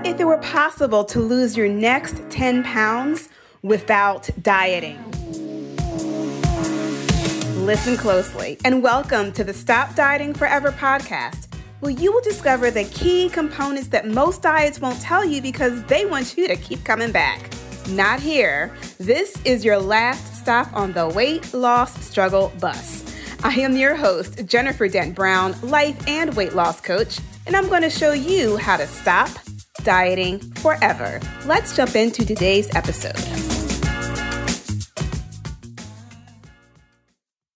What if it were possible to lose your next 10 pounds without dieting? Listen closely and welcome to the Stop Dieting Forever podcast, where you will discover the key components that most diets won't tell you because they want you to keep coming back. Not here. This is your last stop on the weight loss struggle bus. I am your host, Jennifer Dent Brown, life and weight loss coach, and I'm going to show you how to stop dieting forever. Let's jump into today's episode.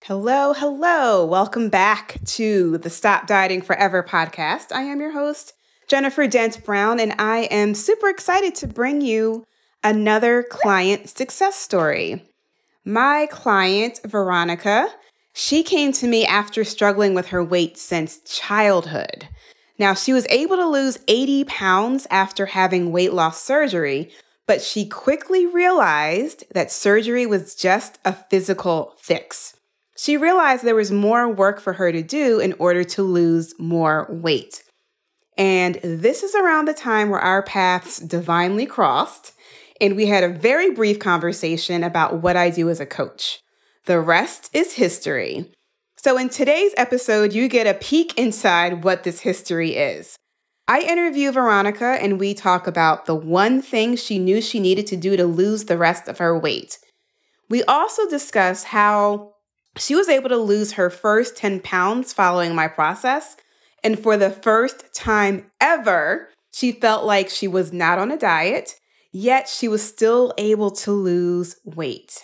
Hello, hello. Welcome back to the Stop Dieting Forever podcast. I am your host, Jennifer Dent Brown, and I am super excited to bring you another client success story. My client, Veronica, she came to me after struggling with her weight since childhood. Now, she was able to lose 80 pounds after having weight loss surgery, but she quickly realized that surgery was just a physical fix. She realized there was more work for her to do in order to lose more weight. And this is around the time where our paths divinely crossed and we had a very brief conversation about what I do as a coach. The rest is history. So, in today's episode, you get a peek inside what this history is. I interview Veronica and we talk about the one thing she knew she needed to do to lose the rest of her weight. We also discuss how she was able to lose her first 10 pounds following my process. And for the first time ever, she felt like she was not on a diet yet she was still able to lose weight.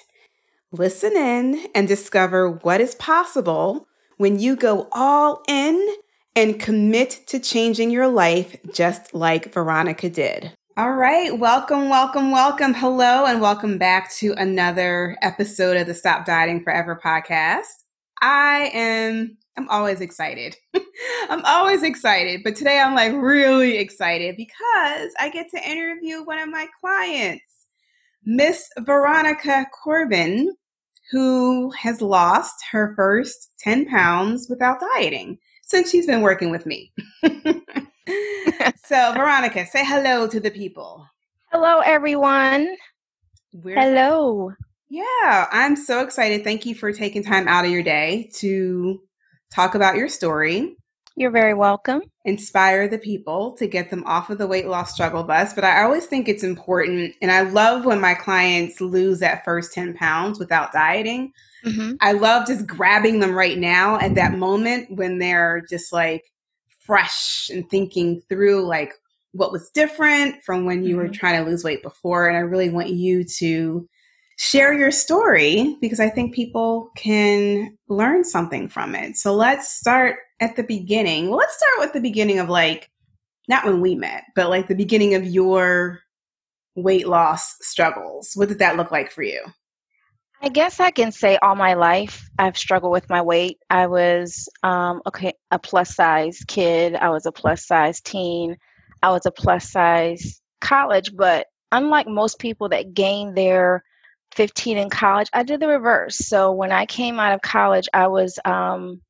Listen in and discover what is possible when you go all in and commit to changing your life just like Veronica did. All right, welcome, welcome, welcome. Hello, and welcome back to another episode of the Stop Dieting Forever podcast. I am I'm always excited. I'm always excited, but today I'm like really excited because I get to interview one of my clients, Miss Veronica Corbin, who has lost her first 10 pounds without dieting since she's been working with me. so, Veronica, say hello to the people. Hello, everyone. We're- hello. Yeah, I'm so excited. Thank you for taking time out of your day to talk about your story. You're very welcome. Inspire the people to get them off of the weight loss struggle bus. But I always think it's important, and I love when my clients lose that first 10 pounds without dieting. Mm-hmm. I love just grabbing them right now at that moment when they're just like fresh and thinking through like what was different from when you mm-hmm. were trying to lose weight before. And I really want you to share your story because I think people can learn something from it. So let's start at the beginning. Well, let's start with the beginning of like, not when we met, but like the beginning of your weight loss struggles. What did that look like for you? I guess I can say all my life I've struggled with my weight. I was um, okay, a plus size kid. I was a plus size teen. I was a plus size college, but unlike most people that gain their 15 in college, I did the reverse. So when I came out of college, I was, um,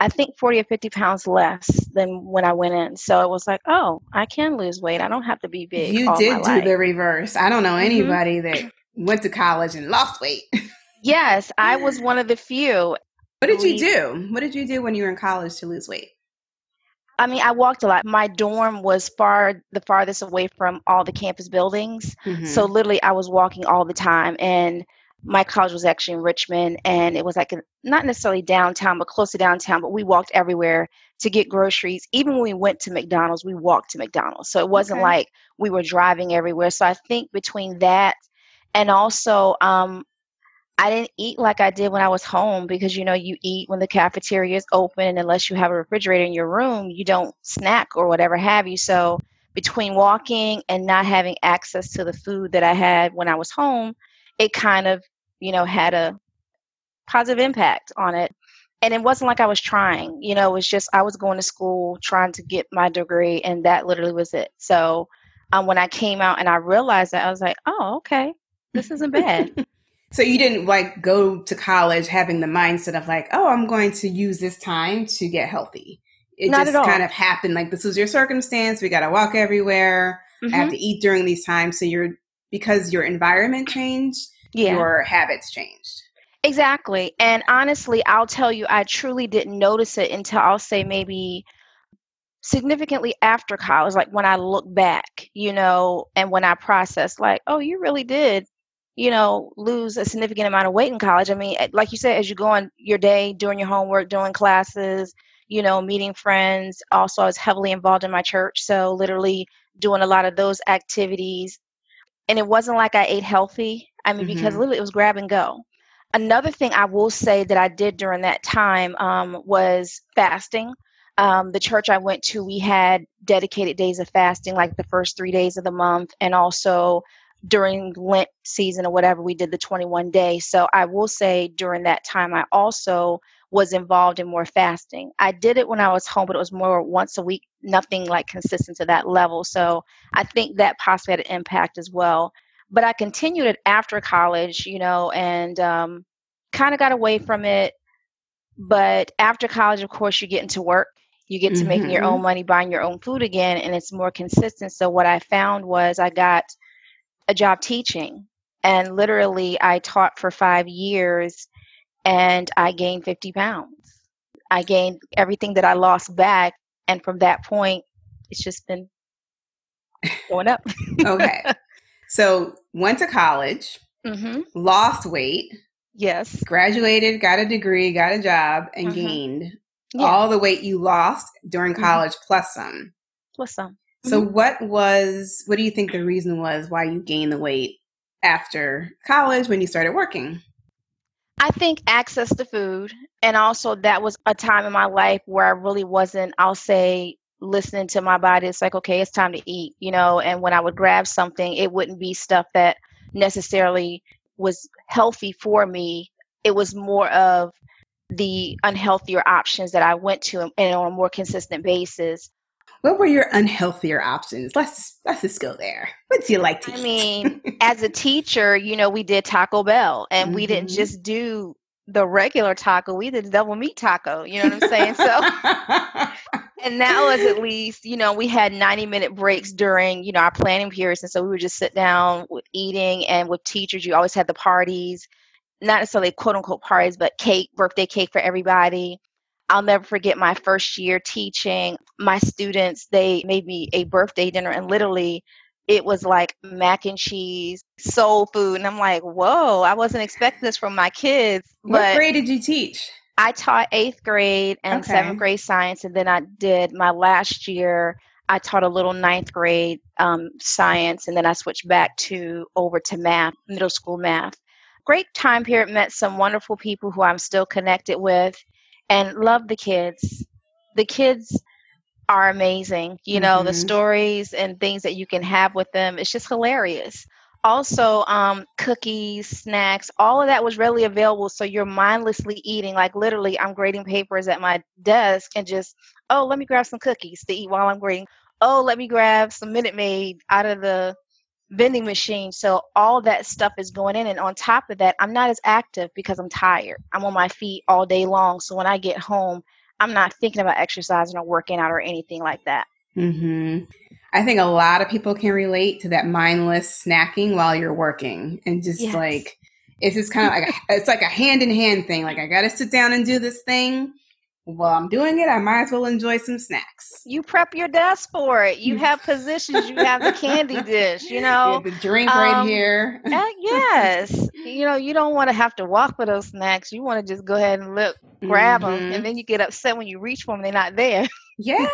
I think 40 or 50 pounds less than when I went in. So it was like, oh, I can lose weight. I don't have to be big. You did do life. the reverse. I don't know mm-hmm. anybody mm-hmm. that went to college and lost weight. yes, I was one of the few. What did you do? What did you do when you were in college to lose weight? I mean, I walked a lot. My dorm was far the farthest away from all the campus buildings. Mm-hmm. So literally I was walking all the time and my college was actually in Richmond and it was like a, not necessarily downtown but close to downtown, but we walked everywhere to get groceries. Even when we went to McDonald's, we walked to McDonald's. So it wasn't okay. like we were driving everywhere. So I think between that and also um, I didn't eat like I did when I was home because you know you eat when the cafeteria is open and unless you have a refrigerator in your room you don't snack or whatever have you. So between walking and not having access to the food that I had when I was home it kind of you know had a positive impact on it. And it wasn't like I was trying you know it was just I was going to school trying to get my degree and that literally was it. So um, when I came out and I realized that I was like oh okay. This isn't bad So you didn't like go to college having the mindset of like, oh, I'm going to use this time to get healthy. It Not just kind of happened. Like this was your circumstance. We got to walk everywhere. Mm-hmm. I have mm-hmm. to eat during these times. So you're because your environment changed, yeah. your habits changed. Exactly. And honestly, I'll tell you, I truly didn't notice it until I'll say maybe significantly after college, like when I look back, you know, and when I process, like, oh, you really did, you know, lose a significant amount of weight in college. I mean, eh, like you said, as you go on your day, doing your homework, doing classes, you know, meeting friends. Also, I was heavily involved in my church. So, literally doing a lot of those activities. And it wasn't like I ate healthy. I mean, mm-hmm. because literally it was grab and go. Another thing I will say that I did during that time um, was fasting. Um, the church I went to, we had dedicated days of fasting, like the first three days of the month, and also during Lent season or whatever, we did the 21 day. So I will say during that time, I also was involved in more fasting. I did it when I was home, but it was more once a week, nothing like consistent to that level. So I think that possibly had an impact as well. But I continued it after college, you know, and um, kind of got away from it. But after college, of course, you get into work. You get to mm-hmm. making your own mm-hmm. money, buying your own food again, and it's more consistent. So what I found was I got a job teaching, and literally I taught for five years and I gained 50 pounds. I gained everything that I lost back. And from that point, it's just been going up. okay. So went to college, mm-hmm. lost weight. Yes. Graduated, got a degree, got a job, and mm-hmm. gained yeah. all the weight you lost during mm-hmm. college mm-hmm. plus some. Plus some. So mm-hmm. what was what do you think the reason was why you gained the weight after college when you started working? I think access to food. And also, that was a time in my life where I really wasn't, I'll say, listening to my body. It's like, okay, it's time to eat, you know. And when I would grab something, it wouldn't be stuff that necessarily was healthy for me. It was more of the unhealthier options that I went to and on a more consistent basis what were your unhealthier options? Let's let's just go there. What do you like to I eat? mean, as a teacher, you know, we did Taco Bell, and mm-hmm. we didn't mm-hmm. just do the regular taco. We did double meat taco. You know what I'm saying? So, and that was at least, you know, we had 90 minute breaks during, you know, our planning periods, and so we would just sit down with eating, and with teachers, you always had the parties, not necessarily quote unquote parties, but cake, birthday cake for everybody. I'll never forget my first year teaching. My students, they made me a birthday dinner, and literally, it was like mac and cheese, soul food. And I'm like, whoa, I wasn't expecting this from my kids. What grade did you teach? I taught eighth grade and okay. seventh grade science. And then I did my last year, I taught a little ninth grade um, science. And then I switched back to over to math, middle school math. Great time period, met some wonderful people who I'm still connected with and love the kids. The kids are amazing. You know, mm-hmm. the stories and things that you can have with them, it's just hilarious. Also, um, cookies, snacks, all of that was readily available. So you're mindlessly eating. Like literally, I'm grading papers at my desk and just, oh, let me grab some cookies to eat while I'm grading. Oh, let me grab some Minute Maid out of the vending machine. So all that stuff is going in. And on top of that, I'm not as active because I'm tired. I'm on my feet all day long. So when I get home, I'm not thinking about exercising or working out or anything like that. Mm-hmm. I think a lot of people can relate to that mindless snacking while you're working and just yes. like, it's just kind of like, a, it's like a hand in hand thing. Like I got to sit down and do this thing while I'm doing it, I might as well enjoy some snacks. You prep your desk for it. You have positions. You have the candy dish. You know, the drink um, right here. uh, yes, you know you don't want to have to walk for those snacks. You want to just go ahead and look, grab mm-hmm. them, and then you get upset when you reach for them. They're not there. yeah,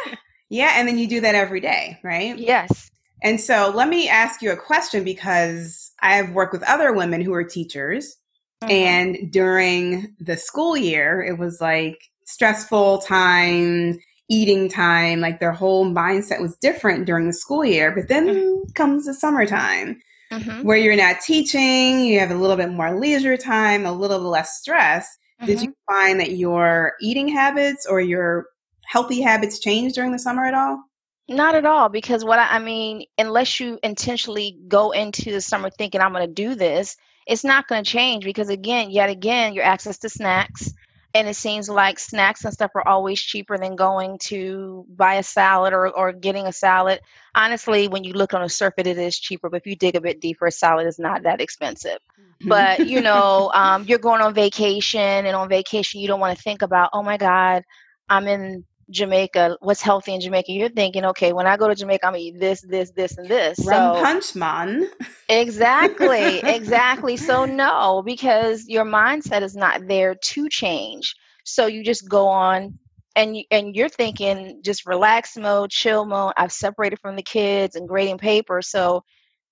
yeah, and then you do that every day, right? Yes. And so let me ask you a question because I have worked with other women who are teachers. Mm-hmm. And during the school year, it was like stressful time, eating time, like their whole mindset was different during the school year. But then mm-hmm. comes the summertime mm-hmm. where you're not teaching, you have a little bit more leisure time, a little bit less stress. Mm-hmm. Did you find that your eating habits or your healthy habits changed during the summer at all? Not at all, because what I, I mean, unless you intentionally go into the summer thinking I'm going to do this, it's not going to change because again, yet again, your access to snacks, and it seems like snacks and stuff are always cheaper than going to buy a salad or, or getting a salad honestly when you look on a surface it is cheaper but if you dig a bit deeper a salad is not that expensive mm-hmm. but you know um, you're going on vacation and on vacation you don't want to think about oh my god i'm in Jamaica, what's healthy in Jamaica? You're thinking, okay, when I go to Jamaica, I'm gonna eat this, this, this, and this. Rum so, punch, man. exactly, exactly. So no, because your mindset is not there to change. So you just go on, and you, and you're thinking just relax mode, chill mode. I've separated from the kids and grading paper, so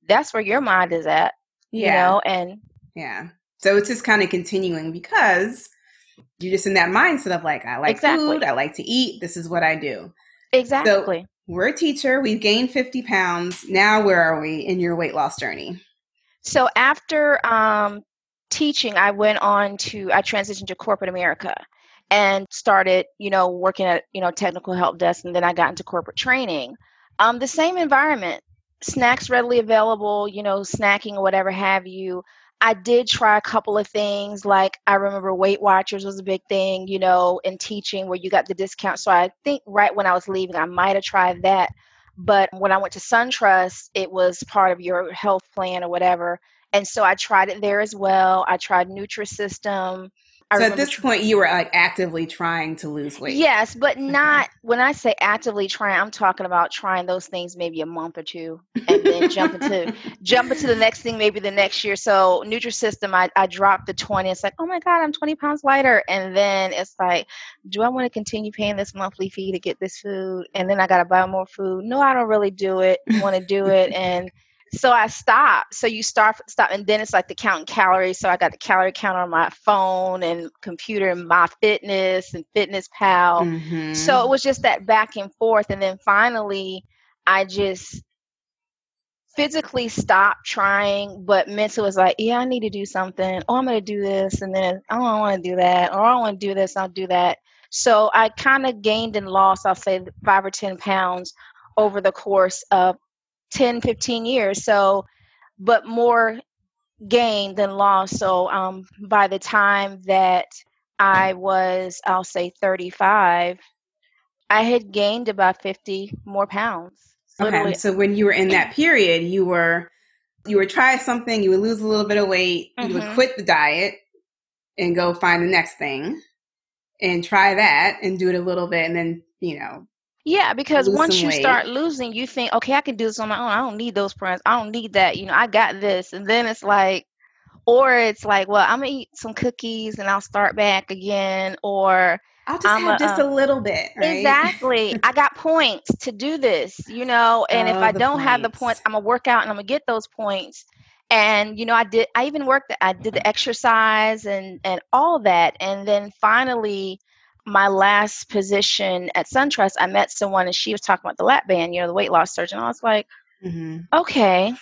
that's where your mind is at. Yeah. You know, and yeah. So it's just kind of continuing because you're just in that mindset of like, I like exactly. food, I like to eat, this is what I do. Exactly. So we're a teacher, we've gained 50 pounds. Now, where are we in your weight loss journey? So after um, teaching, I went on to, I transitioned to corporate America and started, you know, working at, you know, technical help desk. And then I got into corporate training. Um, the same environment, snacks readily available, you know, snacking or whatever have you. I did try a couple of things. Like I remember Weight Watchers was a big thing, you know, in teaching where you got the discount. So I think right when I was leaving, I might have tried that. But when I went to SunTrust, it was part of your health plan or whatever. And so I tried it there as well. I tried Nutrisystem. I so at this point, you were like actively trying to lose weight. Yes, but mm-hmm. not when I say actively trying. I'm talking about trying those things maybe a month or two, and then jump into jump into the next thing maybe the next year. So Nutrisystem, I I dropped the 20. It's like, oh my god, I'm 20 pounds lighter, and then it's like, do I want to continue paying this monthly fee to get this food, and then I got to buy more food? No, I don't really do it. Want to do it, and so I stopped. So you start stop, and then it's like the counting calories. So I got the calorie counter on my phone and computer, and my fitness and Fitness Pal. Mm-hmm. So it was just that back and forth, and then finally, I just physically stopped trying, but mentally was like, yeah, I need to do something. Oh, I'm going to do this, and then oh, I don't want to do that, or I want to do this, I'll do that. So I kind of gained and lost, I'll say, five or ten pounds over the course of 10, 15 years. So, but more gain than loss. So, um, by the time that I was, I'll say 35, I had gained about 50 more pounds. Okay. So when you were in that period, you were you would try something, you would lose a little bit of weight, mm-hmm. you would mm-hmm. quit the diet and go find the next thing and try that and do it a little bit and then, you know, yeah, because once you weight. start losing, you think, okay, I can do this on my own. I don't need those friends. I don't need that. You know, I got this. And then it's like, or it's like, well, I'm gonna eat some cookies and I'll start back again. Or I'll just I'm have a, just uh, a little bit. Right? Exactly. I got points to do this, you know, and oh, if I don't points. have the points, I'm gonna work out and I'm gonna get those points. And you know, I did. I even worked. I did the exercise and and all that. And then finally, my last position at SunTrust, I met someone and she was talking about the lap band, you know, the weight loss surgeon. I was like, mm-hmm. okay,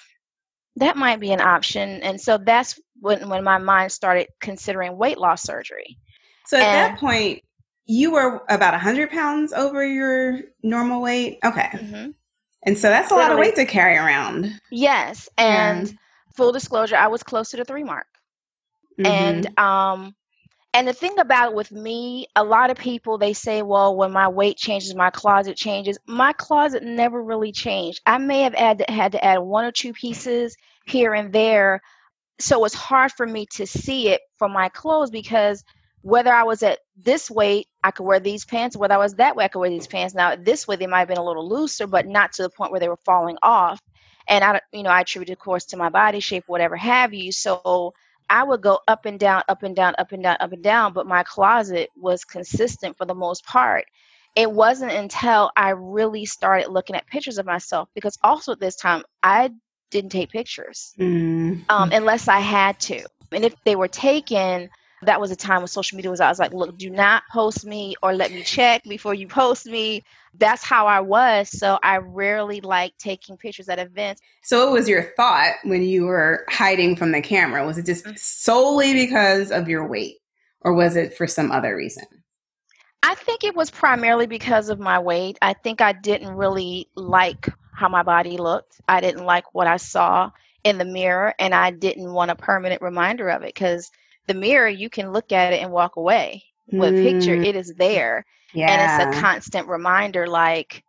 that might be an option. And so that's when, when my mind started considering weight loss surgery. So at and, that point, you were about 100 pounds over your normal weight? Okay. Mm-hmm. And so that's a lot of weight to carry around. Yes. And full disclosure, I was close to the three mark. Mm-hmm. And um, and the thing about it with me, a lot of people they say, well, when my weight changes, my closet changes. My closet never really changed. I may have had to, had to add one or two pieces here and there. So it's hard for me to see it from my clothes because whether I was at this weight, I could wear these pants. Whether I was that way, I could wear these pants. Now, this way, they might have been a little looser, but not to the point where they were falling off. And I, you know, I attribute, of course, to my body shape, whatever have you. So I would go up and down, up and down, up and down, up and down, but my closet was consistent for the most part. It wasn't until I really started looking at pictures of myself because also at this time I didn't take pictures mm. um, unless I had to. And if they were taken, that was a time when social media was I was like, look, do not post me or let me check before you post me. That's how I was. So I rarely like taking pictures at events. So it was your thought when you were hiding from the camera? Was it just mm. solely because of your weight? Or was it for some other reason? I think it was primarily because of my weight. I think I didn't really like how my body looked. I didn't like what I saw in the mirror, and I didn't want a permanent reminder of it because the mirror, you can look at it and walk away. with mm. picture, it is there. Yeah. And it's a constant reminder like,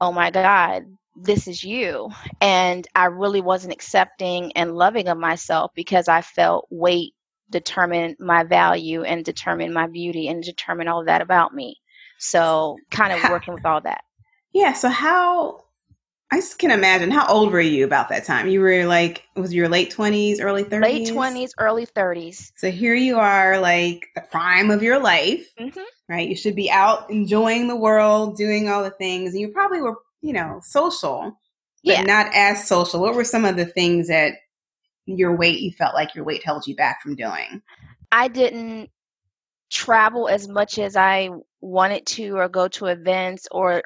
oh my God, this is you. And I really wasn't accepting and loving of myself because I felt weight determine my value and determine my beauty and determine all of that about me. So kind of working with all that. Yeah. So how I just can imagine how old were you about that time? You were like, was your late twenties, early thirties? Late twenties, early thirties. So here you are, like the prime of your life, mm-hmm. right? You should be out enjoying the world, doing all the things, and you probably were, you know, social, but yeah. not as social. What were some of the things that your weight you felt like your weight held you back from doing? I didn't travel as much as I wanted to, or go to events, or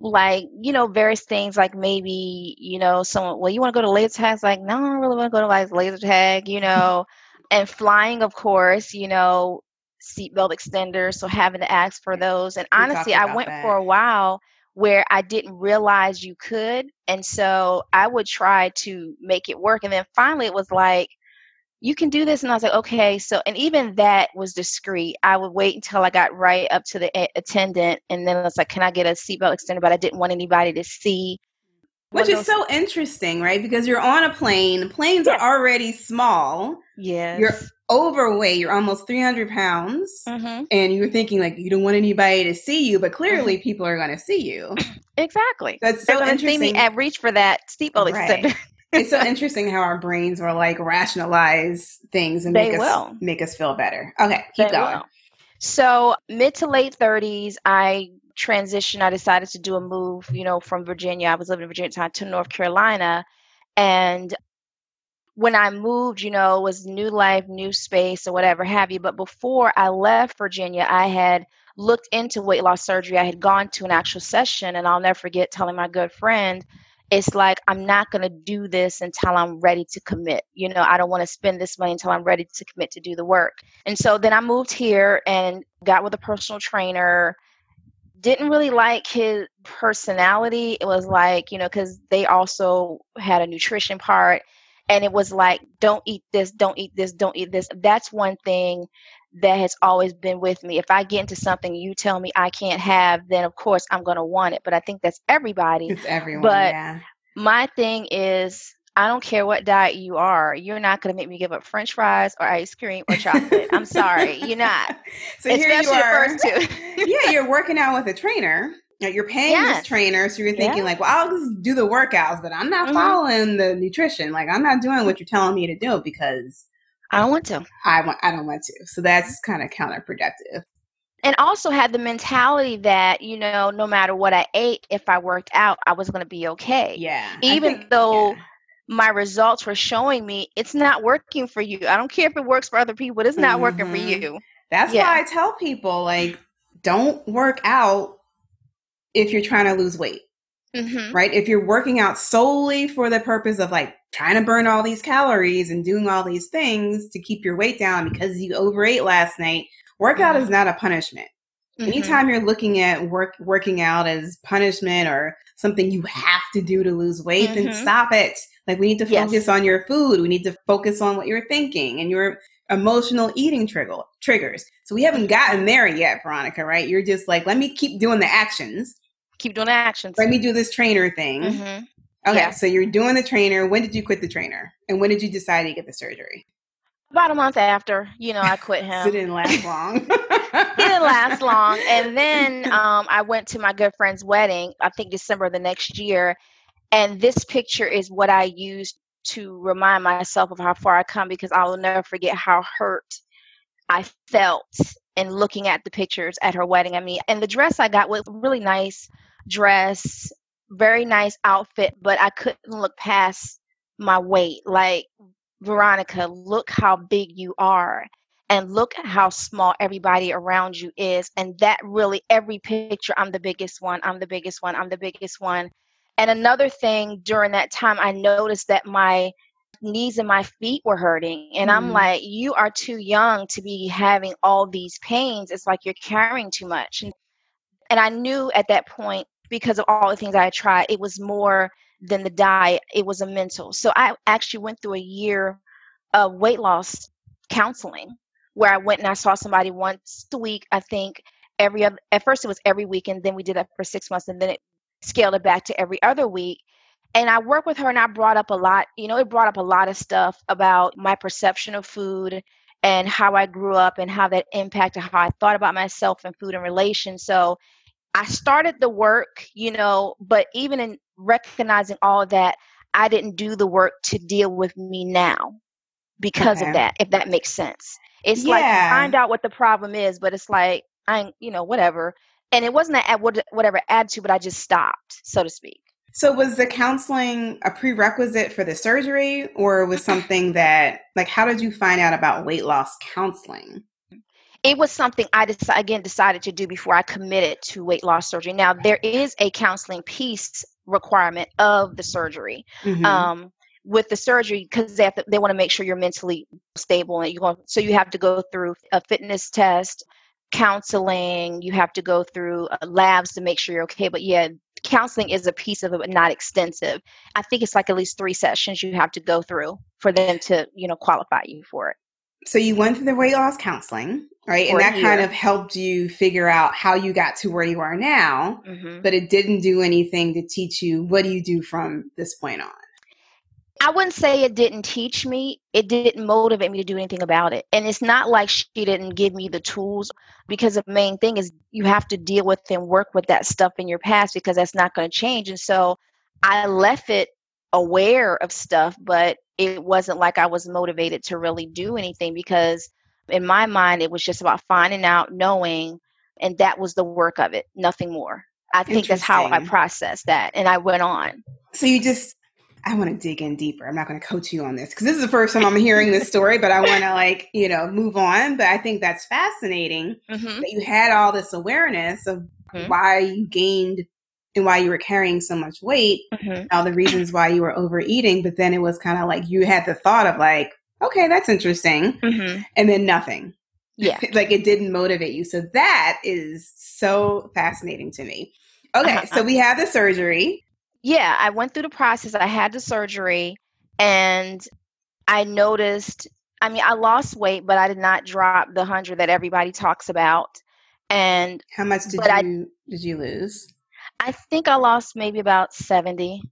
like you know various things like maybe you know someone well you want to go to laser tag? Like no i don't really want to go to like laser tag you know? And flying of course you know seatbelt extenders so having to ask for those. And we honestly i went that. for a while where i didn't realize you could and so i would try to make it work. And then finally it was like you can do this and i was like okay. So and even that was discreet. I would wait until i got right up to the a- attendant and then i was like can i get a seatbelt extender? But i didn't want anybody to see which is so interesting right? Because you're on a plane planes yes. are already small. Yeah you're overweight you're almost 300 pounds mm-hmm. and you're thinking like you don't want anybody to see you but clearly mm-hmm. people are going to see you. Exactly. That's so They're interesting see me and reach for that seatbelt right. extender it's so interesting how our brains will like rationalize things and make they us make us feel better. Okay, keep they going. Will. So mid to late thirties, I transitioned. I decided to do a move, you know, from Virginia. I was living in Virginia time to North Carolina, and when I moved, you know, it was new life, new space, or whatever have you. But before I left Virginia, I had looked into weight loss surgery. I had gone to an actual session, and I'll never forget telling my good friend it's like I'm not going to do this until I'm ready to commit. You know, I don't want to spend this money until I'm ready to commit to do the work. And so then I moved here and got with a personal trainer. Didn't really like his personality. It was like, you know, because they also had a nutrition part. And it was like, don't eat this, don't eat this, don't eat this. That's one thing that has always been with me. If I get into something you tell me I can't have, then of course I'm going to want it. But I think that's everybody. It's everyone. But yeah. my thing is, I don't care what diet you are, you're not going to make me give up French fries or ice cream or chocolate. I'm sorry, you're not. so Especially here you are. The first two. yeah, you're working out with a trainer. You're paying yes. this trainer, so you're thinking yeah. like, "Well, I'll just do the workouts, but I'm not mm-hmm. following the nutrition. Like, I'm not doing what you're telling me to do because I don't want to. I want. I don't want to. So that's kind of counterproductive. And also had the mentality that you know, no matter what I ate, if I worked out, I was going to be okay. Yeah. Even think, though. Yeah. My results were showing me it's not working for you. I don't care if it works for other people, it's not mm-hmm. working for mm-hmm. you. That's yeah. why I tell people like, don't work out if you're trying to lose weight. Mm-hmm. Right? If you're working out solely for the purpose of like trying to burn all these calories and doing all these things to keep your weight down because you overate last night, workout mm-hmm. is not a punishment. Mm-hmm. Anytime you're looking at work working out as punishment or something you have to do to lose weight, then mm-hmm. stop it. Like we need to focus yes. on your food. We need to focus on what you're thinking and your emotional eating trigger triggers. So we haven't gotten there yet, Veronica, right? You're just like, let me keep doing the actions. Keep doing the actions. Let me do this trainer thing. Mm-hmm. Okay, yeah. so you're doing the trainer. When did you quit the trainer? And when did you decide to get the surgery? About a month after, you know, I quit him. so it didn't last long. it didn't last long. And then um, I went to my good friend's wedding, I think December of the next year. And this picture is what I used to remind myself of how far I come because I will never forget how hurt I felt in looking at the pictures at her wedding. I mean, and the dress I got was really nice dress very nice outfit, but I couldn't look past my weight. Like, Veronica, look how big you are. And look how small everybody around you is. And that really, every picture, I'm the biggest one, I'm the biggest one, I'm the biggest one. And another thing during that time, I noticed that my knees and my feet were hurting. And mm. I'm like, you are too young to be having all these pains. It's like you're carrying too much. And, and I knew at that point because of all the things I tried. It was more than the diet, it was a mental. So I actually went through a year of weight loss counseling where I went and I saw somebody once a week. I think every other, at first it was every week, and then we did that for six months, and then it scaled it back to every other week. And I worked with her, and I brought up a lot. You know, it brought up a lot of stuff about my perception of food and how I grew up and how that impacted how I thought about myself and food and relations. So I started the work, you know, but even in recognizing all that, I didn't do the work to deal with me now because okay. of that, if that makes sense. It's yeah. like find out what the problem is, but it's like I, you know, whatever. And it wasn't that whatever add to, but I just stopped, so to speak. So was the counseling a prerequisite for the surgery, or was something that like how did you find out about weight loss counseling? It was something I just again decided to do before I committed to weight loss surgery. Now there is a counseling piece requirement of the surgery. Mm-hmm. Um, with the surgery because they to, they want to make sure you're mentally stable and you want so you have to go through a fitness test counseling you have to go through uh, labs to make sure you're okay but yeah counseling is a piece of it but not extensive i think it's like at least three sessions you have to go through for them to you know qualify you for it so you went through the weight loss counseling right and that kind of helped you figure out how you got to where you are now mm-hmm. but it didn't do anything to teach you what do you do from this point on I wouldn't say it didn't teach me. It didn't motivate me to do anything about it. And it's not like she didn't give me the tools because the main thing is you have to deal with and work with that stuff in your past because that's not going to change. And so I left it aware of stuff, but it wasn't like I was motivated to really do anything because in my mind it was just about finding out, knowing, and that was the work of it, nothing more. I think that's how I processed that and I went on. So you just I want to dig in deeper. I'm not going to coach you on this because this is the first time I'm hearing this story, but I want to like, you know, move on. But I think that's fascinating mm-hmm. that you had all this awareness of mm-hmm. why you gained and why you were carrying so much weight, mm-hmm. all the reasons why you were overeating. But then it was kind of like you had the thought of like, okay, that's interesting. Mm-hmm. And then nothing. Yeah. like it didn't motivate you. So that is so fascinating to me. Okay. Uh-huh. So we have the surgery yeah, I went through the process. I had the surgery and I noticed, I mean, I lost weight, but I did not drop the 100 that everybody talks about. And how much did you I, did you lose? I think I lost maybe about 70,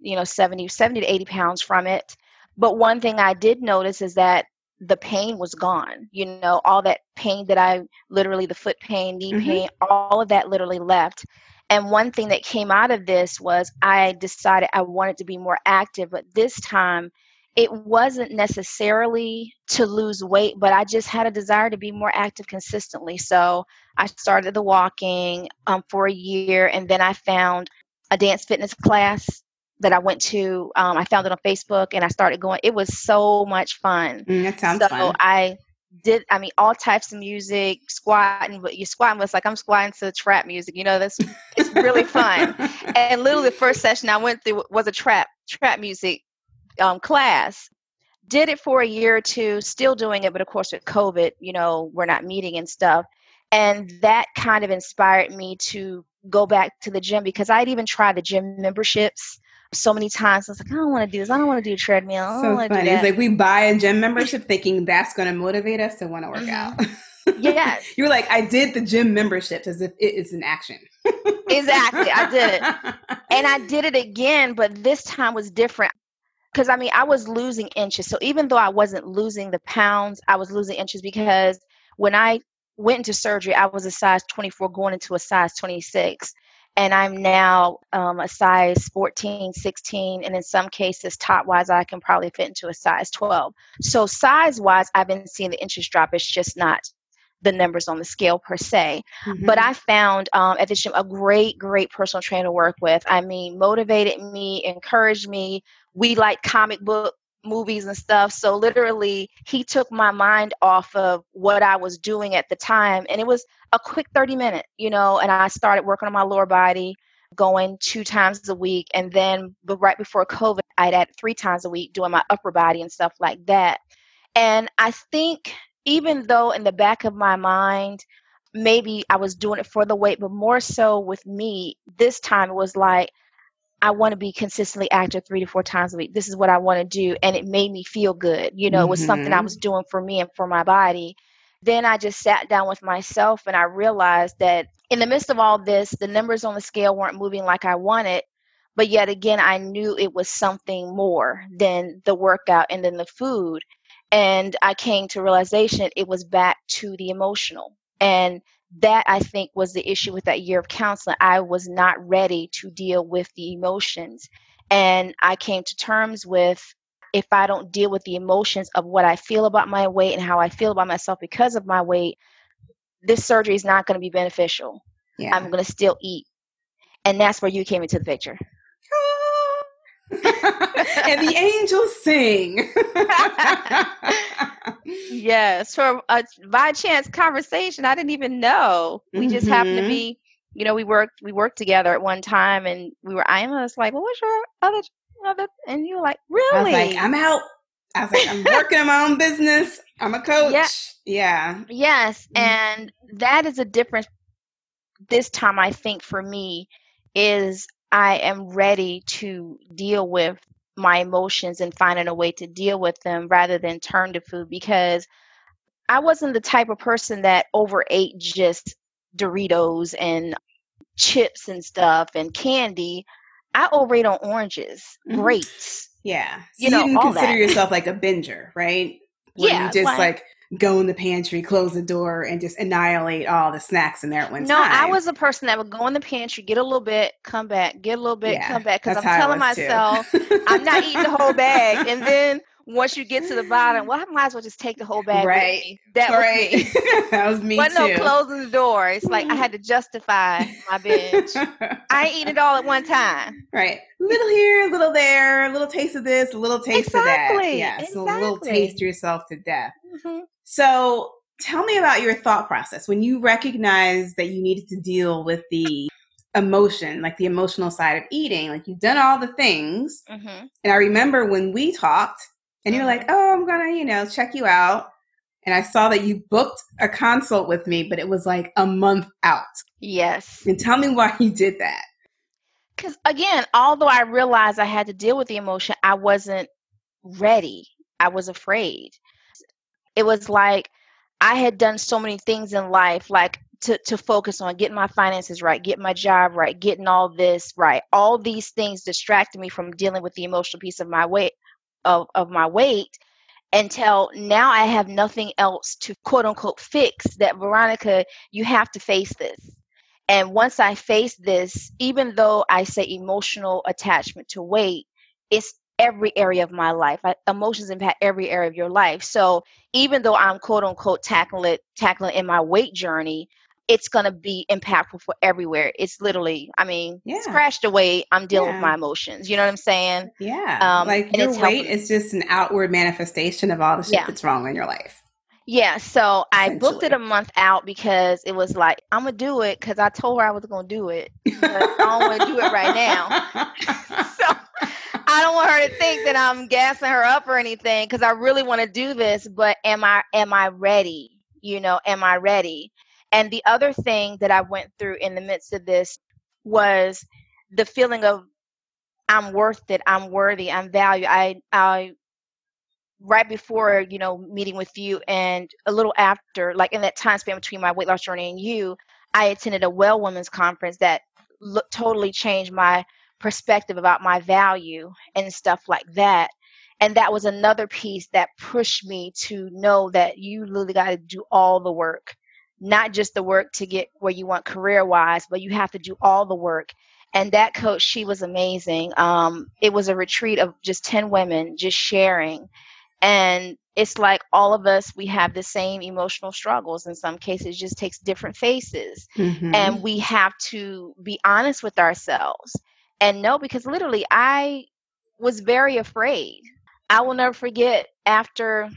you know, 70 70 to 80 pounds from it. But one thing I did notice is that the pain was gone. You know, all that pain that I literally the foot pain, knee mm-hmm. pain, all of that literally left. And one thing that came out of this was I decided I wanted to be more active, but this time it wasn't necessarily to lose weight, but I just had a desire to be more active consistently. So I started the walking um, for a year, and then I found a dance fitness class that I went to. Um, I found it on Facebook, and I started going. It was so much fun. Mm, that sounds so fun. I did I mean all types of music, squatting, but you're squatting was like I'm squatting to trap music. You know, that's it's really fun. and literally the first session I went through was a trap trap music um, class. Did it for a year or two, still doing it, but of course with COVID, you know, we're not meeting and stuff. And that kind of inspired me to go back to the gym because I'd even tried the gym memberships so many times. I was like, I don't want to do this. I don't want to do a treadmill. I don't so funny. It's like we buy a gym membership thinking that's going to motivate us to want to work mm-hmm. out. Yes. you were like, I did the gym membership as if it is an action. exactly. I did it. And I did it again, but this time was different. Because I mean, I was losing inches. So even though I wasn't losing the pounds, I was losing inches because when I went into surgery, I was a size 24 going into a size 26 and I'm now um, a size 14, 16, and in some cases, top wise, I can probably fit into a size 12. So, size wise, I've been seeing the inches drop. It's just not the numbers on the scale per se. Mm-hmm. But I found um, at this gym a great, great personal trainer to work with. I mean, motivated me, encouraged me. We like comic book movies and stuff. So literally, he took my mind off of what I was doing at the time. And it was a quick 30 minute, you know, and I started working on my lower body, going two times a week. And then, but right before COVID, I'd add three times a week doing my upper body and stuff like that. And I think even though in the back of my mind, maybe I was doing it for the weight, but more so with me, this time it was like, I want to be consistently active three to four times a week. This is what I want to do. And it made me feel good. You know, mm-hmm. it was something I mm-hmm. was doing for me and for my body then I just sat down with myself and I realized that in the midst of all this, the numbers on the scale weren't moving like I wanted. But yet again, I knew it was something more than the workout and then the food. And I came to realization it was back to the emotional. And that I think was the issue with that year of counseling. I was not ready to deal with the emotions. And I came to terms with if I don't deal with the emotions of what I feel about my weight and how I feel about myself because of my weight, this surgery is not going to be beneficial. Yeah. I'm going to still eat. And that's where you came into the picture. And the angels sing. yes, for a by chance conversation, I didn't even know. We just mm-hmm. happened to mm-hmm. be, you know, we worked we worked together at one time, and we were. I was like, "Well, what's your other other?" And you were like, "Really?" I was like, "I'm out." I was like, "I'm working on my own business. I'm a coach." Yeah. yeah. Yes, mm-hmm. and that is a difference. This time, I think for me is I am ready to deal with my emotions and finding a way to deal with them rather than turn to food because I wasn't the type of person that overate just Doritos and chips and stuff and candy. I overate on oranges, mm-hmm. grapes. Yeah. So you, know, you consider that. yourself like a binger, right? Where yeah. You just like, like go in the pantry, close the door, and just annihilate all the snacks in there at one no, time. No, I was a person that would go in the pantry, get a little bit, come back, get a little bit, yeah, come back, because I'm telling myself I'm not eating the whole bag, and then once you get to the bottom, well, I might as well just take the whole bag. Right. That right. was me. that was me Wasn't too. no closing the door. It's like I had to justify my binge. I eat it all at one time. Right. Little here, little there, a little taste of this, a little taste exactly. of that. Yeah. Exactly. So a little taste yourself to death. Mm-hmm. So tell me about your thought process when you recognized that you needed to deal with the emotion, like the emotional side of eating. Like you've done all the things. Mm-hmm. And I remember when we talked and you're like, mm-hmm. oh, I'm going to, you know, check you out. And I saw that you booked a consult with me, but it was like a month out. Yes. And tell me why you did that. Because again, although I realized I had to deal with the emotion, I wasn't ready. I was afraid it was like I had done so many things in life, like to, to focus on getting my finances right, getting my job right, getting all this right. All these things distracted me from dealing with the emotional piece of my weight of, of my weight until now I have nothing else to quote unquote fix that Veronica, you have to face this. And once I face this, even though I say emotional attachment to weight, it's every area of my life. I, emotions impact every area of your life. So even though I'm quote unquote tackling it, tackling in my weight journey, it's gonna be impactful for everywhere. It's literally, I mean, yeah. scratched away. I'm dealing yeah. with my emotions. You know what I'm saying? Yeah. Um, like your weight is just an outward manifestation of all the shit yeah. that's wrong in your life. Yeah, so I booked it a month out because it was like I'm gonna do it because I told her I was gonna do it. I don't want to do it right now. so I don't want her to think that I'm gassing her up or anything because I really want to do this, but am I am I ready? You know, am I ready? And the other thing that I went through in the midst of this was the feeling of I'm worth it, I'm worthy, I'm valued. I I right before, you know, meeting with you and a little after, like in that time span between my weight loss journey and you, I attended a well women's conference that lo- totally changed my perspective about my value and stuff like that. And that was another piece that pushed me to know that you really got to do all the work, not just the work to get where you want career wise, but you have to do all the work. And that coach, she was amazing. Um, it was a retreat of just 10 women just sharing. And it's like all of us, we have the same emotional struggles. In some cases, just takes different faces. Mm-hmm. And we have to be honest with ourselves and no, because literally I was very afraid. I will never forget after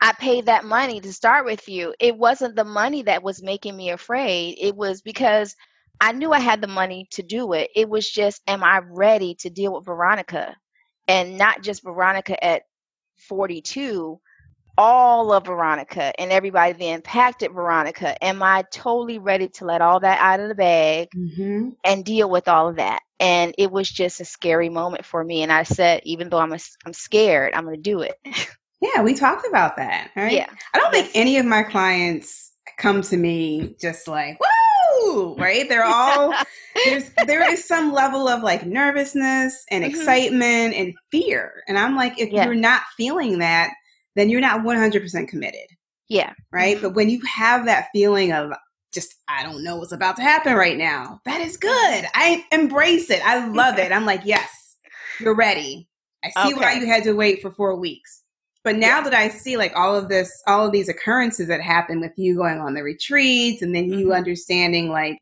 I paid that money to start with you, it wasn't the money that was making me afraid. It was because I knew I had the money to do it. It was just, am I ready to deal with Veronica? And not just Veronica at 42, all of Veronica and everybody that impacted Veronica. Am I totally ready to let all that out of the bag mm-hmm. and deal with all of that? And it was just a scary moment for me. And I said, even though I'm a, I'm scared, I'm going to do it. Yeah, we talked about that. Right? Yeah. I don't think any of my clients come to me just like, woo, right? They're all there's there is some level of like nervousness and mm-hmm. excitement and fear. And I'm like, if yeah. you're not feeling that, then you're not 100% committed. Yeah. Right. But when you have that feeling of just, I don't know what's about to happen right now, that is good. I embrace it. I love it. I'm like, yes, you're ready. I see okay. why you had to wait for four weeks. But now yeah. that I see like all of this, all of these occurrences that happen with you going on the retreats and then you mm-hmm. understanding like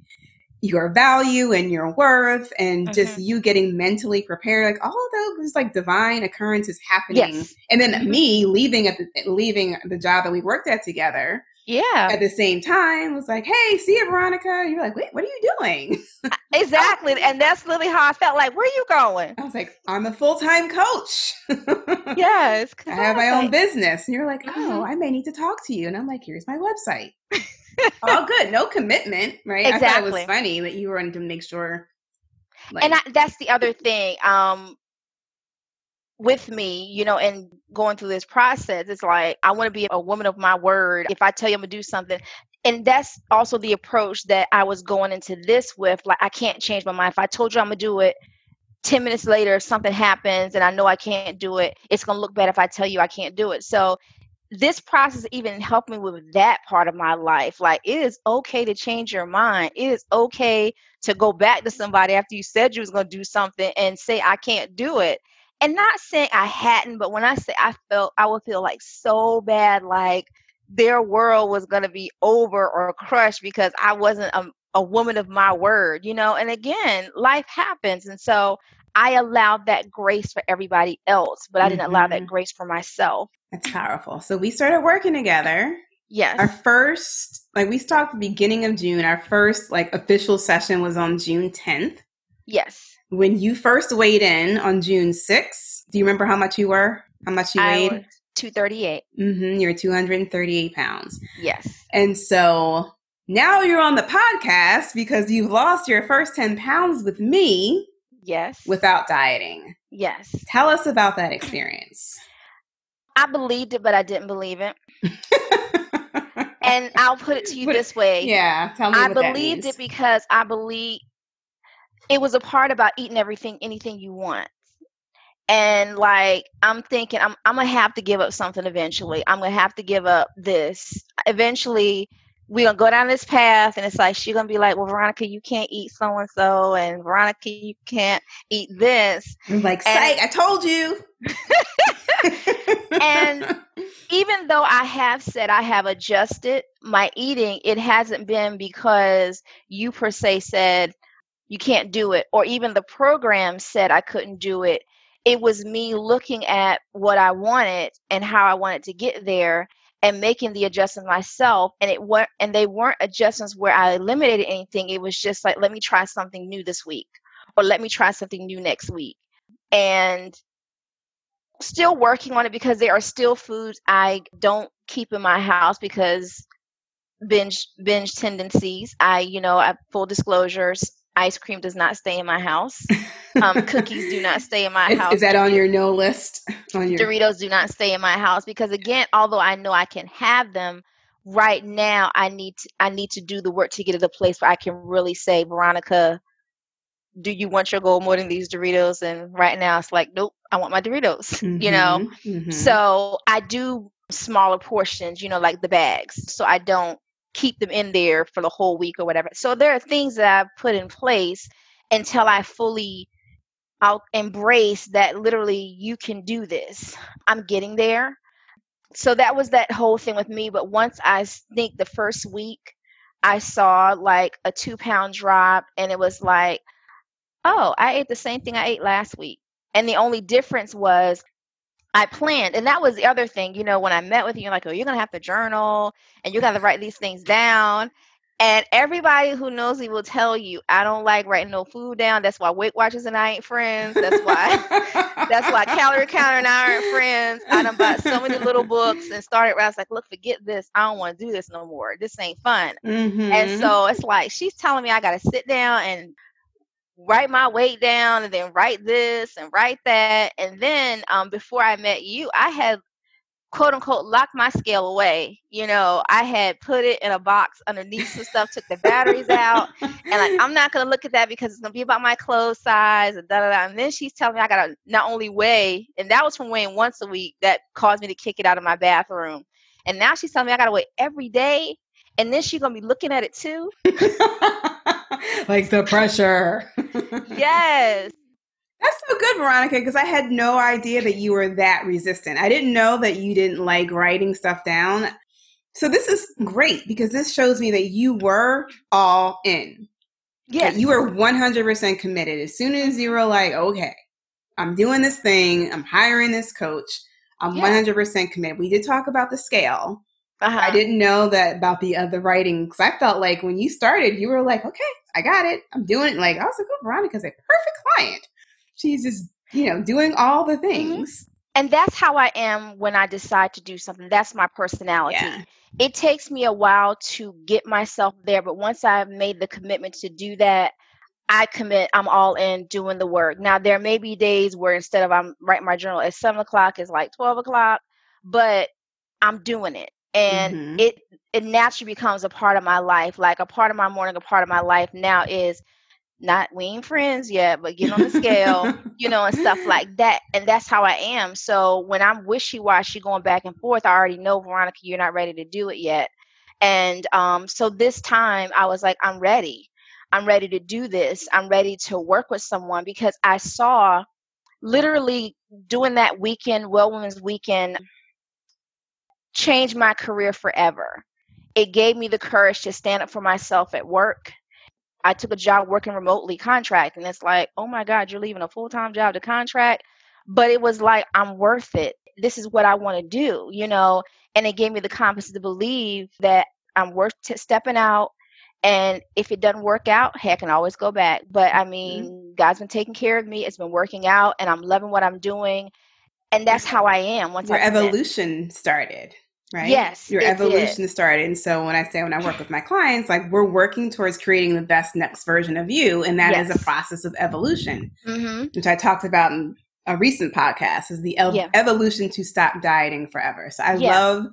your value and your worth and mm-hmm. just you getting mentally prepared like all of those like divine occurrences happening. Yes. and then mm-hmm. me leaving at the leaving the job that we worked at together yeah. at the same time was like hey see you veronica. You're like wait what are you doing? Exactly. And that's literally how i felt like where are you going? I was like i'm a full-time coach. Yes i have my own business. And you're like oh mm-hmm. i may need to talk to you. And i'm like here's my website all good no commitment right exactly. i thought it was funny that you wanted to make sure like, and I, that's the other thing um with me, you know, and going through this process, it's like I want to be a woman of my word. If I tell you I'm gonna do something, and that's also the approach that I was going into this with. Like I can't change my mind. If I told you I'm gonna do it, 10 minutes later something happens and I know I can't do it, it's gonna look bad if I tell you I can't do it. So this process even helped me with that part of my life. Like it is okay to change your mind. It is okay to go back to somebody after you said you was gonna do something and say I can't do it and not saying I hadn't, but when I say I felt, I would feel like so bad, like their world was going to be over or crushed because I wasn't a, a woman of my word, you know? And again, life happens. And so I allowed that grace for everybody else, but I didn't mm-hmm. allow that mm-hmm. grace for myself. That's powerful. So we started working together. Yes. Our first, like we started the beginning of June. Our first like official session was on June 10th. Yes. When you first weighed in on June 6th, do you remember how much you were? How much you weighed? 238. Mm-hmm. You're 238 pounds. Yes. And so now you're on the podcast because you've lost your first 10 pounds with me. Yes. Without dieting. Yes. Tell us about that experience. I believed it, but I didn't believe it. and I'll put it to you this way. Yeah, tell me. I believed it because I believe it was a part about eating everything, anything you want. And like I'm thinking, I'm I'm gonna have to give up something eventually. I'm gonna have to give up this. Eventually, we're gonna go down this path, and it's like she's gonna be like, "Well, Veronica, you can't eat so and so, and Veronica, you can't eat this." I'm like, "Psych! I told you." and even though I have said I have adjusted my eating, it hasn't been because you per se said you can't do it or even the program said i couldn't do it. It was me looking at what i wanted and how i wanted to get there and making the adjustments myself and it weren't and they weren't adjustments where i eliminated anything. It was just like let me try something new this week or let me try something new next week. And still working on it because there are still foods i don't keep in my house because binge binge tendencies i you know I, full disclosures ice cream does not stay in my house. Um, cookies do not stay in my is, house. Is that on your no list? On your Doritos do not stay in my house because again, although I know I can have them, right now I need to I need to do the work to get to the place where I can really say, Veronica, do you want your goal more than these Doritos? And right now it's like, nope, I want my Doritos. Mm-hmm, you know? Mm-hmm. So I do smaller portions, you know, like the bags. So I don't keep them in there for the whole week or whatever. So there are things that I've put in place until I fully I'll embrace that literally you can do this. I'm getting there. So that was that whole thing with me. But once I think the first week, I saw like a two pound drop, and it was like, oh, I ate the same thing I ate last week. And the only difference was I planned, and that was the other thing. You know, when I met with you, you're like, "Oh, you're gonna have to journal, and you got to write these things down." And everybody who knows me will tell you, I don't like writing no food down. That's why Weight Watchers and I ain't friends. That's why. that's why Calorie Counter and I aren't friends. I done bought so many little books and started. I was like, look, forget this. I don't want to do this no more. This ain't fun. Mm-hmm. And so it's like she's telling me I got to sit down and write my weight down and then write this and write that. And then um, before I met you, I had quote unquote locked my scale away. You know, I had put it in a box underneath some stuff, took the batteries out, and like I'm not gonna look at that because it's gonna be about my clothes size and da da da. And then she's telling me I gotta not only weigh, and that was from weighing once a week that caused me to kick it out of my bathroom. And now she's telling me I gotta weigh every day, and then she's gonna be looking at it too. like the pressure. yes. That's so good, Veronica, because I had no idea that you were that resistant. I didn't know that you didn't like writing stuff down. So this is great because this shows me that you were all in. Yeah. you were 100% committed. As soon as you were like, okay, I'm doing this thing, I'm hiring this coach, I'm yeah. 100% committed. We did talk about the scale. Uh-huh. I didn't know that about the other writing because I felt like when you started, you were like, okay, I got it. I'm doing it. Like, I was like, oh, Veronica's a perfect client she's just, you know, doing all the mm-hmm. things. Mm-hmm. And that's how I am when I decide to do something. That's my personality. Yeah. It takes me a while to get myself there, but once I've made the commitment to do that, I commit, I'm all in doing the work. Now, there may be days where instead of I'm writing my journal at seven o'clock, it's like 12 o'clock, but I'm doing it. And mm-hmm. it it naturally becomes a part of my life. Like a part of my morning, a part of my life now is not we ain't friends yet, but get on the scale, you know, and stuff like that. And that's how I am. So when I'm wishy washy going back and forth, I already know Veronica, you're not ready to do it yet. And um, so this time I was like, I'm ready. I'm ready to do this. I'm ready to work with someone because I saw literally doing that weekend, Well Women's Weekend, change my career forever. It gave me the courage to stand up for myself at work I took a job working remotely contract and it's like, oh my God, you're leaving a full time job to contract. But it was like, I'm worth it. This is what I want to do, you know? And it gave me the confidence to believe that I'm worth t- stepping out. And if it doesn't work out, hey, I can always go back. But I mm-hmm. mean, mm-hmm. God's been taking care of me. It's been working out and I'm loving what I'm doing. And that's how I am once Your evolution started right? Yes. Your evolution did. started. And so when I say when I work with my clients, like we're working towards creating the best next version of you. And that yes. is a process of evolution, mm-hmm. which I talked about in a recent podcast is the el- yeah. evolution to stop dieting forever. So I yeah. love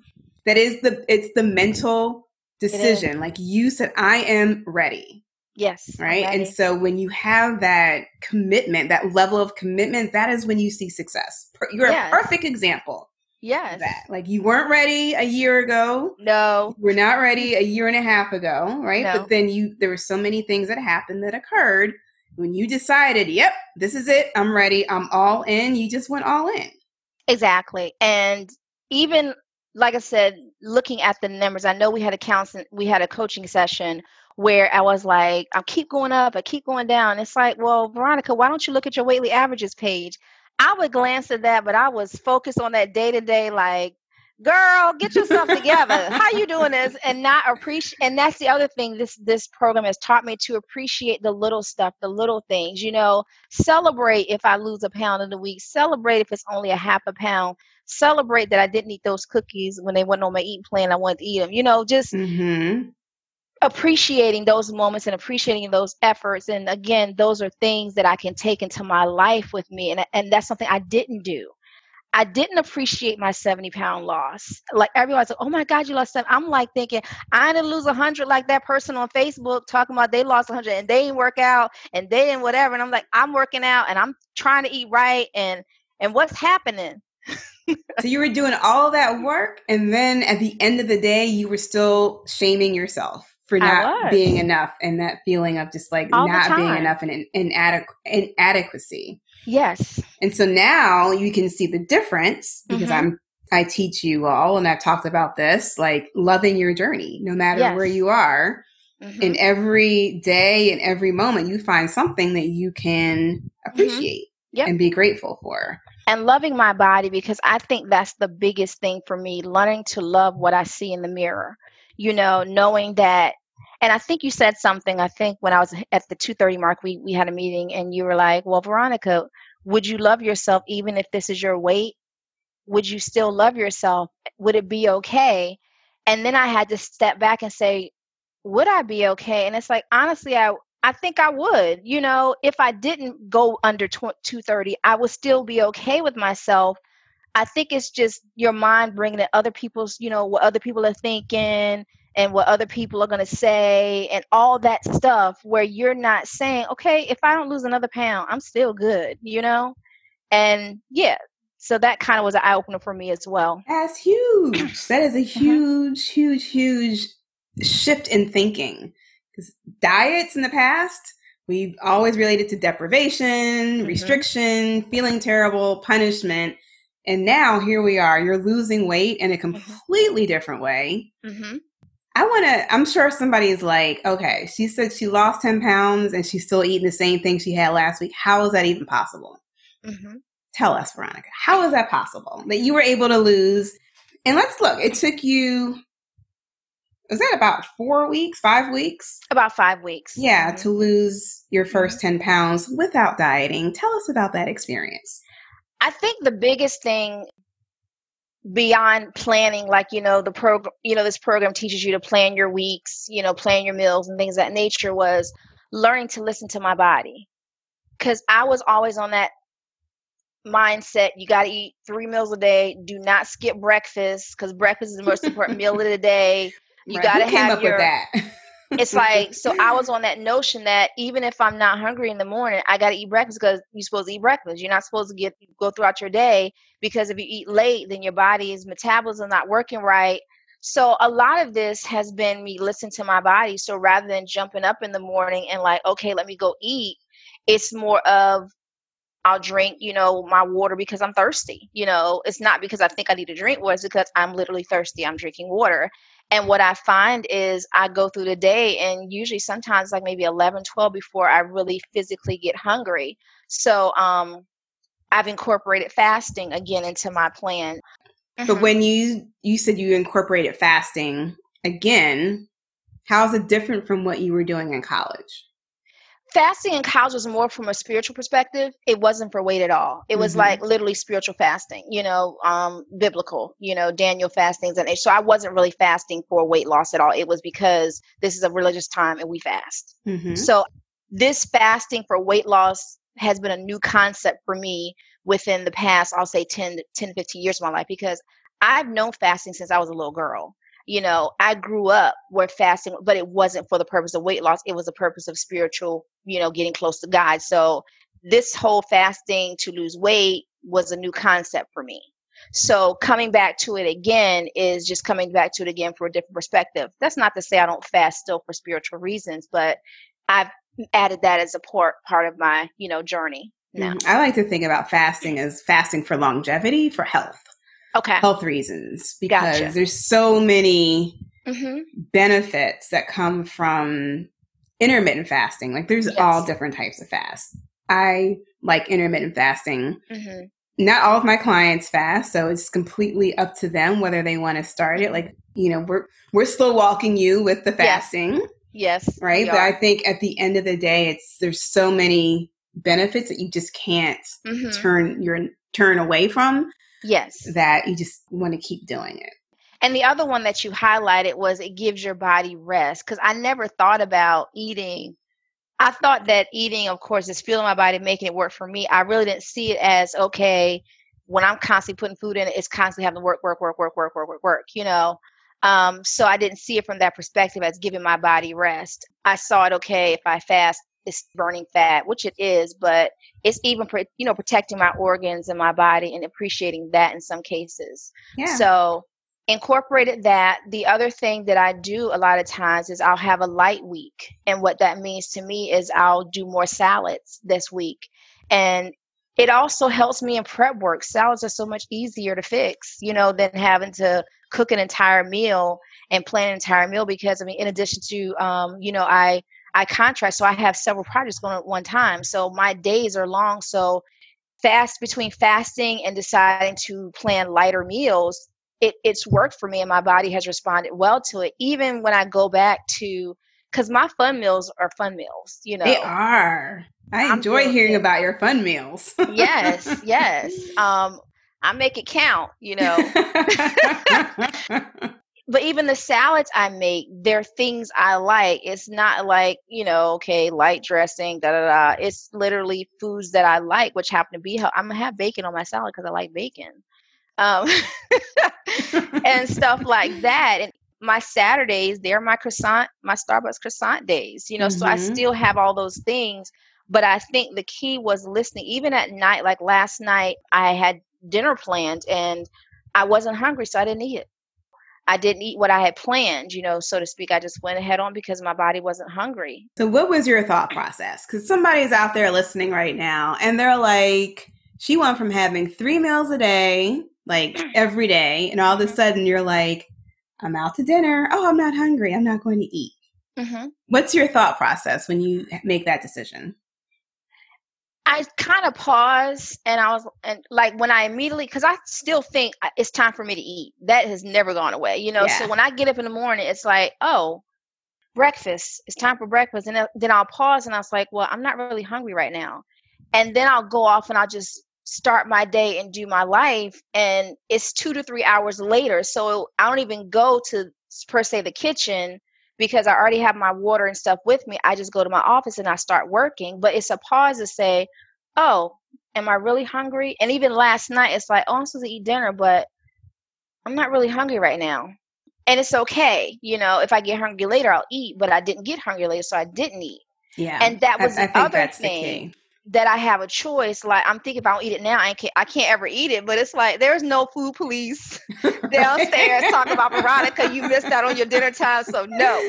that is the it's the mental decision. Like you said, I am ready. Yes. Right. And so when you have that commitment, that level of commitment, that is when you see success. You're yes. a perfect example Yes. That. Like you weren't ready a year ago. No. We're not ready a year and a half ago, right? No. But then you there were so many things that happened that occurred when you decided, yep, this is it. I'm ready. I'm all in. You just went all in. Exactly. And even like I said, looking at the numbers, I know we had a counseling we had a coaching session where I was like, I keep going up, I keep going down. It's like, well, Veronica, why don't you look at your Weightly averages page? I would glance at that, but I was focused on that day to day, like, girl, get yourself together. How you doing this? And not appreciate. And that's the other thing this this program has taught me to appreciate the little stuff, the little things. You know, celebrate if I lose a pound in a week. Celebrate if it's only a half a pound. Celebrate that I didn't eat those cookies when they went on my eating plan. I wanted to eat them. You know, just mm-hmm appreciating those moments and appreciating those efforts. And again those are things that i can take into my life with me. And, and that's something i didn't do. I didn't appreciate my 70 pound loss. Like everyone's like oh my god you lost 70 i'm like thinking i didn't lose 100 like that person on facebook talking about they lost 100 and they didn't work out and they didn't whatever. And i'm like i'm working out and i'm trying to eat right and and what's happening? So you were doing all that work and then at the end of the day you were still shaming yourself for not being enough and that feeling of just like All not being enough and inadequ- inadequacy. Yes. And so now you can see the difference because mm-hmm. I'm I teach you all and I've talked about this like loving your journey no matter yes. where you are. Mm-hmm. In every day and every moment you find something that you can mm-hmm. appreciate mm-hmm. yep. and be grateful for. And loving my body because I think that's the biggest thing for me, learning to love what I see in the mirror you know, knowing that and I think you said something, I think when I was at the 2:30 mark we we had a meeting and you were like, "Well, Veronica, would you love yourself even if this is your weight? Would you still love yourself? Would it be okay?" And then I had to step back and say, "Would I be okay?" And it's like, honestly, I I think I would. You know, if I didn't go under 230, I would still be okay with myself I think it's just your mind bringing in other people's, you know, what other people are thinking and what other people are going to say and all that stuff where you're not saying, okay, if I don't lose another pound, I'm still good, you know? And yeah, so that kind of was an eye opener for me as well. That's huge. That is a uh-huh. huge, huge, huge shift in thinking. Because diets in the past, we've always related to deprivation, mm-hmm. restriction, feeling terrible, punishment. And now here we are. You're losing weight in a mm-hmm. completely different way. Mm-hmm. I want to, I'm sure somebody's like, okay, she said she lost 10 pounds and she's still eating the same thing she had last week. How is that even possible? Mm-hmm. Tell us, Veronica, how is that possible that you were able to lose? And let's look, it took you, was that about four weeks, five weeks? About five weeks. Yeah, mm-hmm. to lose your 1st mm-hmm. 10 pounds without dieting. Tell us about that experience. I think the biggest thing beyond planning like you know the program you know this program teaches you to plan your weeks you know plan your meals and things that nature was learning to listen to my body. Because i was always on that mindset you got to eat three meals a day do not skip breakfast because breakfast is the most important meal of the day. You right. got to have your that it's like so i was on that notion that even if i'm not hungry in the morning i got to eat breakfast because you're supposed to eat breakfast you're not supposed to get go throughout your day because if you eat late then your body's metabolism not working right so a lot of this has been me listening to my body so rather than jumping up in the morning and like okay let me go eat it's more of I'll drink, you know, my water because I'm thirsty. You know, it's not because I think I need to drink water, it's because I'm literally thirsty. I'm drinking water. And what I find is I go through the day and usually sometimes like maybe 11, 12 before I really physically get hungry. So um, I've incorporated fasting again into my plan. Mm-hmm. But when you you said you incorporated fasting again, how is it different from what you were doing in college? Fasting in college was more from a spiritual perspective. It wasn't for weight at all. It was mm-hmm. like literally spiritual fasting, you know, um, biblical, you know, Daniel fastings. And so I wasn't really fasting for weight loss at all. It was because this is a religious time and we fast. Mm-hmm. So this fasting for weight loss has been a new concept for me within the past, I'll say 10, 10 15 years of my life because I've known fasting since I was a little girl you know, I grew up where fasting, but it wasn't for the purpose of weight loss. It was the purpose of spiritual, you know, getting close to God. So this whole fasting to lose weight was a new concept for me. So coming back to it again is just coming back to it again for a different perspective. That's not to say I don't fast still for spiritual reasons, but I've added that as a part part of my, you know, journey. Now. Mm-hmm. I like to think about fasting as fasting for longevity, for health okay health reasons because gotcha. there's so many mm-hmm. benefits that come from intermittent fasting like there's yes. all different types of fast i like intermittent fasting mm-hmm. not all of my clients fast so it's completely up to them whether they want to start it like you know we're we're still walking you with the fasting yes, yes right but i think at the end of the day it's there's so many benefits that you just can't mm-hmm. turn your turn away from Yes. That you just want to keep doing it. And the other one that you highlighted was it gives your body rest. Because I never thought about eating. I thought that eating, of course, is fueling my body, making it work for me. I really didn't see it as okay. When I'm constantly putting food in it, it's constantly having to work, work, work, work, work, work, work, work. You know. Um, so I didn't see it from that perspective as giving my body rest. I saw it okay if I fast, it's burning fat, which it is, but it's even you know protecting my organs and my body and appreciating that in some cases. Yeah. So incorporated that. The other thing that I do a lot of times is I'll have a light week, and what that means to me is I'll do more salads this week, and it also helps me in prep work. Salads are so much easier to fix, you know, than having to cook an entire meal and plan an entire meal because I mean, in addition to um, you know, I I contract, so I have several projects going at one time. So my days are long. So fast between fasting and deciding to plan lighter meals, it, it's worked for me and my body has responded well to it. Even when I go back to because my fun meals are fun meals, you know. They are. I enjoy hearing about your fun meals. yes, yes. Um, I make it count, you know. but even the salads I make, they're things I like. It's not like, you know, okay, light dressing, da da da. It's literally foods that I like, which happen to be, I'm gonna have bacon on my salad because I like bacon. um, and stuff like that. And my Saturdays, they're my croissant, my Starbucks croissant days, you know, mm-hmm. so I mm-hmm. still have all those things. But I think the key was listening, even at night, like last night, I had dinner planned and I wasn't hungry, so I didn't eat it. I didn't eat what I had planned, you know, so to speak. I just went ahead on because my body wasn't hungry. So, what was your thought process? Because somebody's out there listening right now and they're like, she went from having three meals a day, like every day, and all of a sudden you're like, I'm out to dinner. Oh, I'm not hungry. I'm not going to eat. Mm-hmm. What's your thought process when you make that decision? I kind of paused and I was and like when I immediately because I still think uh, it's time for me to eat. That has never gone away, you know. Yeah. So when I get up in the morning, it's like, oh, breakfast. It's time for breakfast, and then I'll pause and I was like, well, I'm not really hungry right now, and then I'll go off and I'll just start my day and do my life, and it's two to three hours later. So I don't even go to per se the kitchen because I already have my water and stuff with me. I just go to my office and I start working. But it's a pause to say, oh, am I really hungry? And even last night, it's like, oh, I'm supposed to eat dinner, but I'm not really hungry right now. And it's okay. You know, if I get hungry later, I'll eat, but I didn't get hungry later, so I didn't eat. Yeah. And that was I, the I other thing that I have a choice. Like I'm thinking if I don't eat it now, I can't I can't ever eat it. But it's like there's no food police downstairs talking about Veronica. You missed out on your dinner time, so no.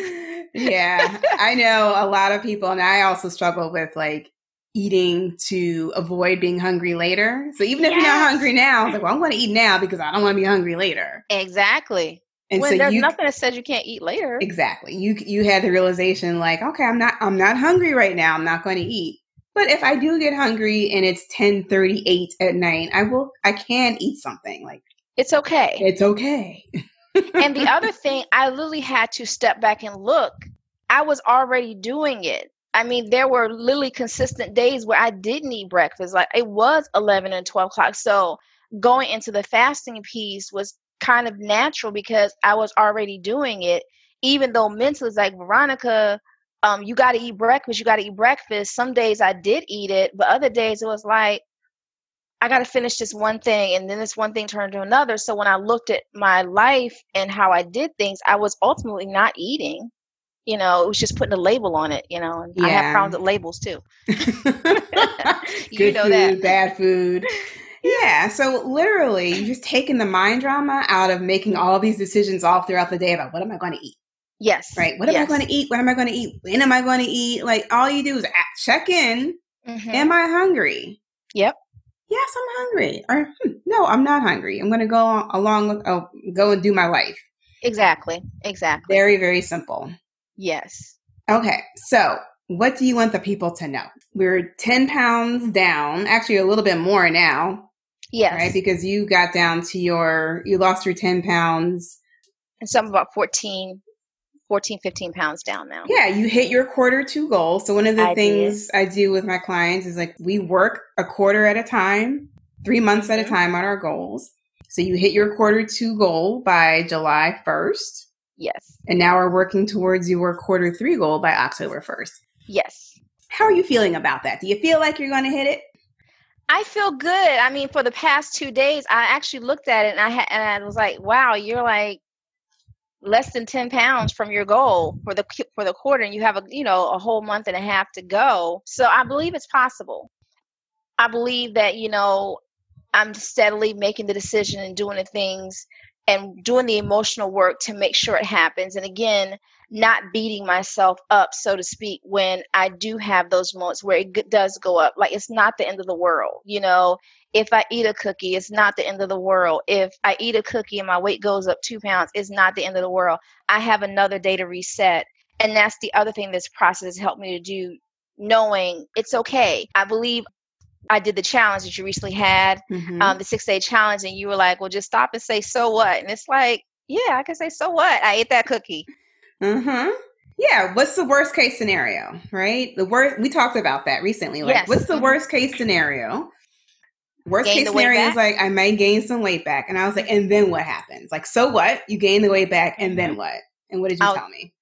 yeah, I know a lot of people, and I also struggle with like eating to avoid being hungry later. So even if yes. you're not hungry now, it's like, well, I'm going to eat now because I don't want to be hungry later. Exactly. And when so there's you, nothing that says you can't eat later. Exactly. You you had the realization like, okay, I'm not I'm not hungry right now. I'm not going to eat. But if I do get hungry and it's 10:38 at night, I will I can eat something. Like it's okay. It's okay. and the other thing, I literally had to step back and look. I was already doing it. I mean, there were literally consistent days where I didn't eat breakfast. Like it was 11 and 12 o'clock. So going into the fasting piece was kind of natural because I was already doing it, even though mentally like, Veronica, um, you got to eat breakfast. You got to eat breakfast. Some days I did eat it, but other days it was like, I got to finish this one thing. And then this one thing turned to another. So when I looked at my life and how I did things, I was ultimately not eating. You know, it was just putting a label on it, you know, and yeah. I have problems with labels too. Good know food, that. bad food. Yeah. So literally, you're just taking the mind drama out of making all these decisions all throughout the day about what am I going to eat? Yes. Right. What am yes. I going to eat? What am I going to eat? When am I going to eat? Like all you do is check in. Mm-hmm. Am I hungry? Yep. Yes, I'm hungry. Or hmm, no, I'm not hungry. I'm going to go along with oh, go and do my life. Exactly. Exactly. Very very simple. Yes. Okay. So what do you want the people to know? We're 10 pounds down, actually a little bit more now. Yes. Right? Because you got down to your, you lost your 10 pounds. And some about 14, 14, 15 pounds down now. Yeah, you hit your quarter two goal. So one of the I things did. I do with my clients is like we work a quarter at a time, three months at a mm-hmm. time on our goals. So you hit your quarter two goal by July 1st. Yes. And now we're working towards your quarter three goal by October 1st. Yes. How are you feeling about that? Do you feel like you're going to hit it? I feel good. I mean, for the past two days, I actually looked at it and I had, and I was like, "Wow, you're like less than 10 pounds from your goal for the for the quarter and you have a you know a whole month and a half to go. So i believe it's possible. I believe that you know i'm steadily making the decision and doing the things and doing the emotional work to make sure it happens. And again not beating myself up so to speak when i do have those moments where it does go up. Like it's not the end of the world you know if I eat a cookie, it's not the end of the world. If I eat a cookie and my weight goes up two pounds, it's not the end of the world. I have another day to reset. And that's the other thing this process has helped me to do, knowing it's okay. I believe I did the challenge that you recently had, mm-hmm. um, the six day challenge, and you were like, well, just stop and say, so what? And it's like, yeah, I can say, so what? I ate that cookie. Mm hmm. Yeah, what's the worst case scenario, right? The worst we talked about that recently. Like, yes. what's the mm-hmm. worst case scenario? Worst gain case scenario is like I might gain some weight back, and I was like, and then what happens? Like, so what? You gain the weight back, and then mm-hmm. what? And what did you I'll, tell me?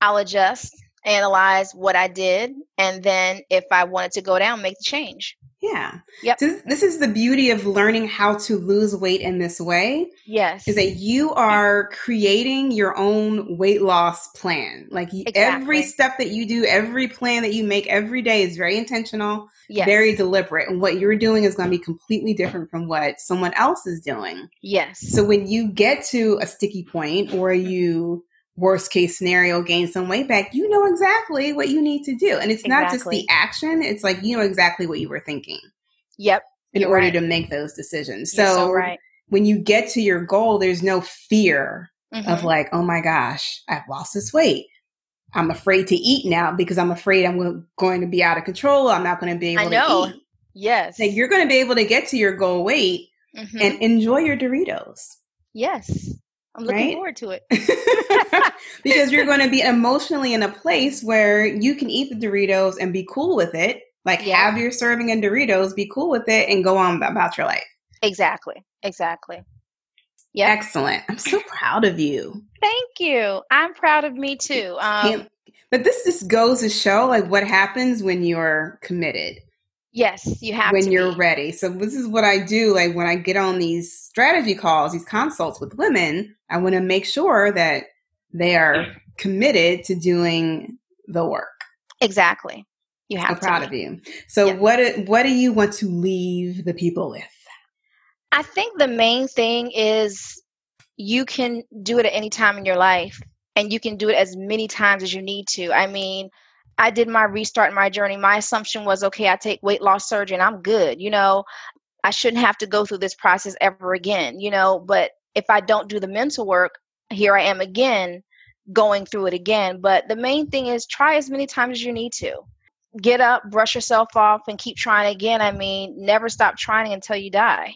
I'll adjust. Analyze what I did, and then if I wanted to go down, make the change. Yeah. Yep. So this is the beauty of learning how to lose weight in this way. Yes. Is that you are creating your own weight loss plan. Like Exactly. every step that you do, every plan that you make every day is very intentional, yes. very deliberate. And what you're doing is going to be completely different from what someone else is doing. yes. So when you get to a sticky point or you worst case scenario gain some weight back, you know exactly what you need to do. And it's not just the action, it's like you know exactly what you were thinking yep. in order right. to make those decisions. So, so right. when you get to your goal, there's no fear Mhm. of like, oh my gosh, I've lost this weight. I'm afraid to eat now because I'm afraid I'm going to be out of control. I'm not going to be able I know. to eat. yes. Like you're going to be able to get to your goal weight Mhm. and enjoy your Doritos. yes. I'm looking Right? forward to it. because you're going to be emotionally in a place where you can eat the Doritos and be cool with it. Like Yeah. have your serving of Doritos, be cool with it, and go on about your life. Exactly. Exactly. Yeah. Excellent. I'm so proud of you. Thank you. I'm proud of me too. Um, but this just goes to show like what happens when you're committed, yes, you have when you're be. ready. So this is what I do. Like when I get on these strategy calls, these consults with women, I want to make sure that they are committed to doing the work. Exactly. You have I'm proud be. of you. So Yeah. what what do you want to leave the people with? I think the main thing is you can do it at any time in your life and you can do it as many times as you need to. I mean, I did my restart my journey. My assumption was okay, I take weight loss surgery and I'm good. You know, I shouldn't have to go through this process ever again, you know, but if I don't do the mental work, here I am again going through it again. But the main thing is try as many times as you need to. Get up, brush yourself off, and keep trying again. I mean, never stop trying until you die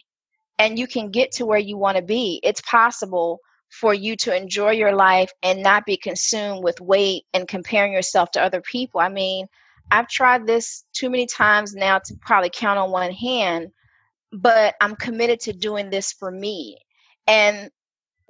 and you can get to where you want to be. It's possible for you to enjoy your life and not be consumed with weight and comparing yourself to other people. I mean, I've tried this too many times now to probably count on one hand, but I'm committed to doing this for me. And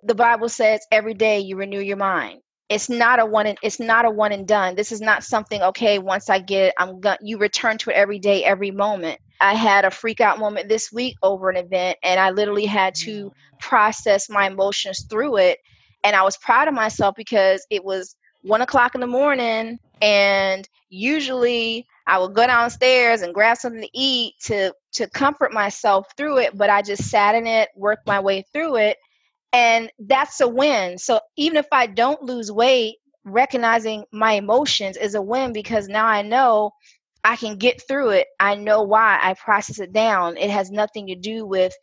the Bible says every day you renew your mind. It's not a one and it's not a one and done. This is not something okay, once I get it, I'm gonna. you return to it every day, every moment. I had a freak out moment this week over an event and I literally had to process my emotions through it. And I was proud of myself because it was one o'clock in the morning and usually I would go downstairs and grab something to eat to to comfort myself through it, but I just sat in it, worked my way through it, and that's a win. So even if I don't lose weight, recognizing my emotions is a win because now I know I can get through it. I know why I process it down. It has nothing to do with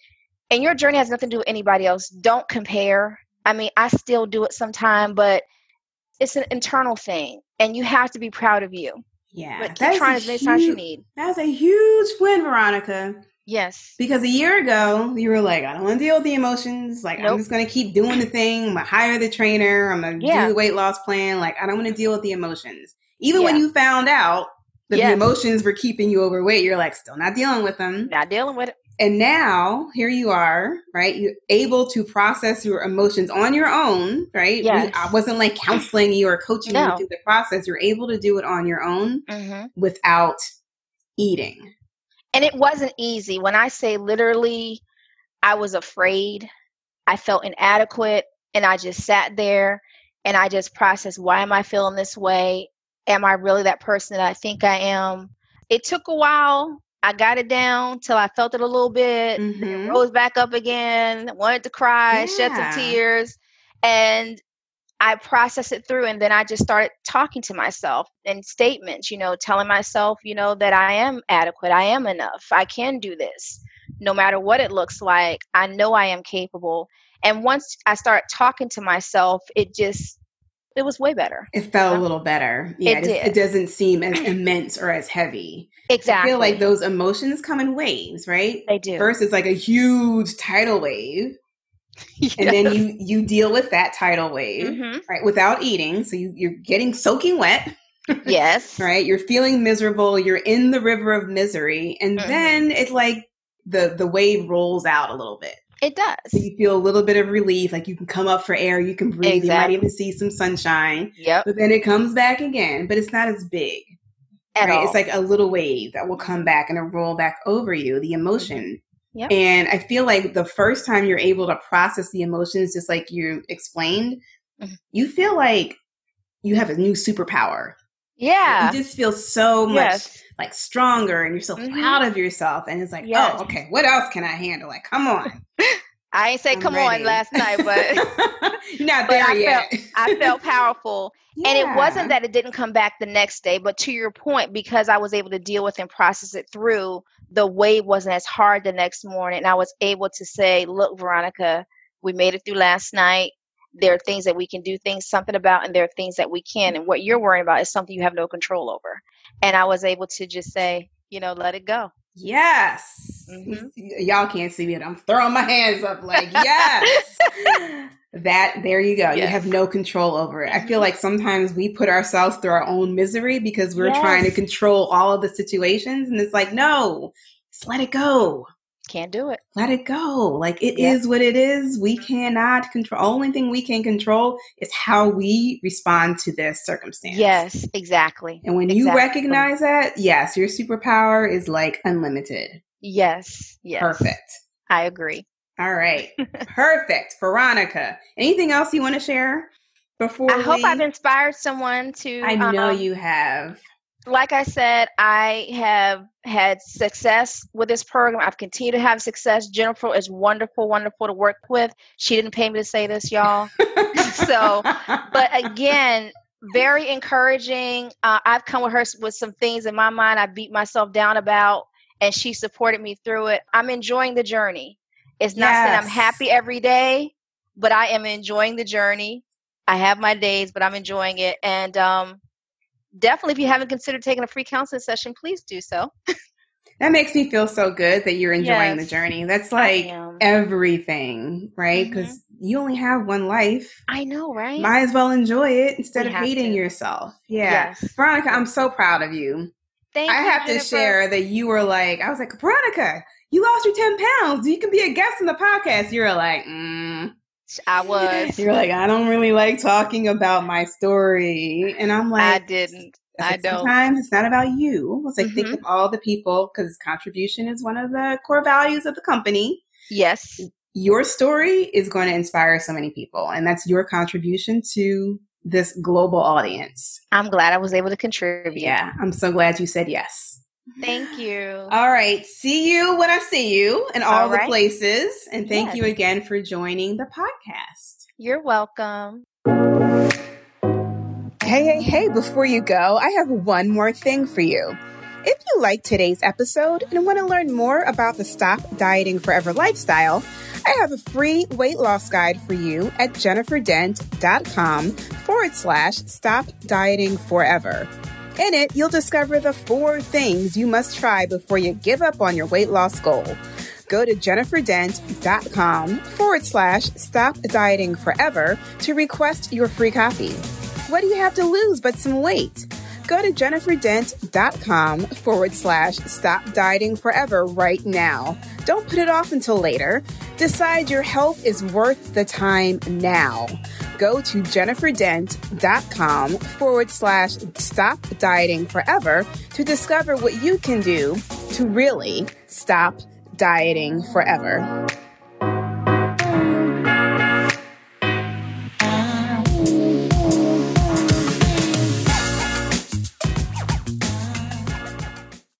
and your journey has nothing to do with anybody else. Don't compare. I mean, I still do it sometime, but it's an internal thing and you have to be proud of you. Yeah, But keep trying as many times you need. That's a huge win, Veronica. Yes. Because a year ago, you were like, I don't want to deal with the emotions. Like, I'm just going to keep doing the thing. I'm going to hire the trainer. I'm going to Yeah. do the weight loss plan. Like, I don't want to deal with the emotions. Even when you found out that the emotions were keeping you overweight, you're like, still not dealing with them. Not dealing with it. And now here you are, right? You're able to process your emotions on your own, right? We- I wasn't like counseling you or coaching you through the process. You're able to do it on your own hmm without eating. And it wasn't easy. When i say literally i was afraid. I felt inadequate and i just sat there and i just processed why am i feeling this way? Am i really that person that i think i am? It took a while. I got it down till i felt it a little bit Mhm. rose back up again wanted to cry shed some tears and I processed it through and then I just started talking to myself in statements, you know, telling myself, you know, that I am adequate, I am enough, I can do this. No matter what it looks like, I know I am capable. And once I start talking to myself, it just it was way better. It felt a uh, little better. Yeah, It it, it doesn't seem as immense or as heavy. Exactly. I feel like those emotions come in waves, right? they do. First, it's like a huge tidal wave, and then you you deal with that tidal wave, Mhm. right, without eating. So you, you're getting soaking wet, Yes. right? You're feeling miserable. You're in the river of misery, and Mhm. then it's like the the wave rolls out a little bit, It does. So you feel a little bit of relief, like you can come up for air, you can breathe, exactly. you might even see some sunshine. Yep. But then it comes back again, but it's not as big. At right? All. It's like a little wave that will come back and roll back over you, the emotion. Yep. And I feel like the first time you're able to process the emotions, just like you explained, mm-hmm. you feel like you have a new superpower. Yeah. You just feel so much yes. like stronger and you're so mm-hmm. proud of yourself. And it's like, yes. oh, okay, what else can I handle? Like, come on. I ain't say I'm come ready. on last night, but not there but I yet. Felt, I felt powerful. Yeah. And it wasn't that it didn't come back the next day, but to your point, because I was able to deal with and process it through, the wave wasn't as hard the next morning. And I was able to say, look, Veronica, we made it through last night there are things that we can do things something about and there are things that we can and what you're worrying about is something you have no control over and i was able to just say you know let it go yes mm-hmm. y'all can't see me but i'm throwing my hands up like yes that there you go yes. you have no control over it i feel mm-hmm. like sometimes we put ourselves through our own misery because we're yes. trying to control all of the situations and it's like no just let it go can't do it. Let it go. Like it yeah. is what it is. We cannot control. Only thing we can control is how we respond to this circumstance. Yes, exactly. And when exactly. you recognize that, yes, your superpower is like unlimited. Yes. Yes. Perfect. I agree. All right. Perfect. Veronica, anything else you want to share before? I we... hope I've inspired someone to. I know um, you have like I said, I have had success with this program. I've continued to have success. Jennifer is wonderful, wonderful to work with. She didn't pay me to say this, y'all. so, but again, very encouraging. Uh, I've come with her with some things in my mind I beat myself down about, and she supported me through it. I'm enjoying the journey. It's not yes. that I'm happy every day, but I am enjoying the journey. I have my days, but I'm enjoying it. And um, definitely, if you haven't considered taking a free counseling session, please do so. that makes me feel so good that you're enjoying yes, the journey. That's like everything, right? Because mm-hmm. you only have one life. I know, right? Might as well enjoy it instead we of hating to. yourself. Yeah. Yes. Veronica, I'm so proud of you. Thank I you, have Jennifer. to share that you were like, I was like, Veronica, you lost your 10 pounds. You can be a guest in the podcast. You're like, mm, I was. You're like, I don't really like talking about my story. And I'm like, I didn't. I, I don't. Sometimes it's not about you. It's like, mm-hmm. think of all the people because contribution is one of the core values of the company. Yes. Your story is going to inspire so many people, and that's your contribution to this global audience. I'm glad I was able to contribute. Yeah, I'm so glad you said yes. Thank you. All right. See you when I see you in all, all the places. And thank yes. you again for joining the podcast. You're welcome. Hey, hey, hey, before you go, I have one more thing for you. If you like today's episode and want to learn more about the Stop Dieting Forever lifestyle, I have a free weight loss guide for you at jenniferdent.com forward slash stop dieting forever. In it, you'll discover the four things you must try before you give up on your weight loss goal. Go to jenniferdent.com forward slash stop dieting forever to request your free copy. What do you have to lose but some weight? Go to jenniferdent.com forward slash stop dieting forever right now. Don't put it off until later. Decide your health is worth the time now go to jenniferdent.com forward slash stop dieting forever to discover what you can do to really stop dieting forever.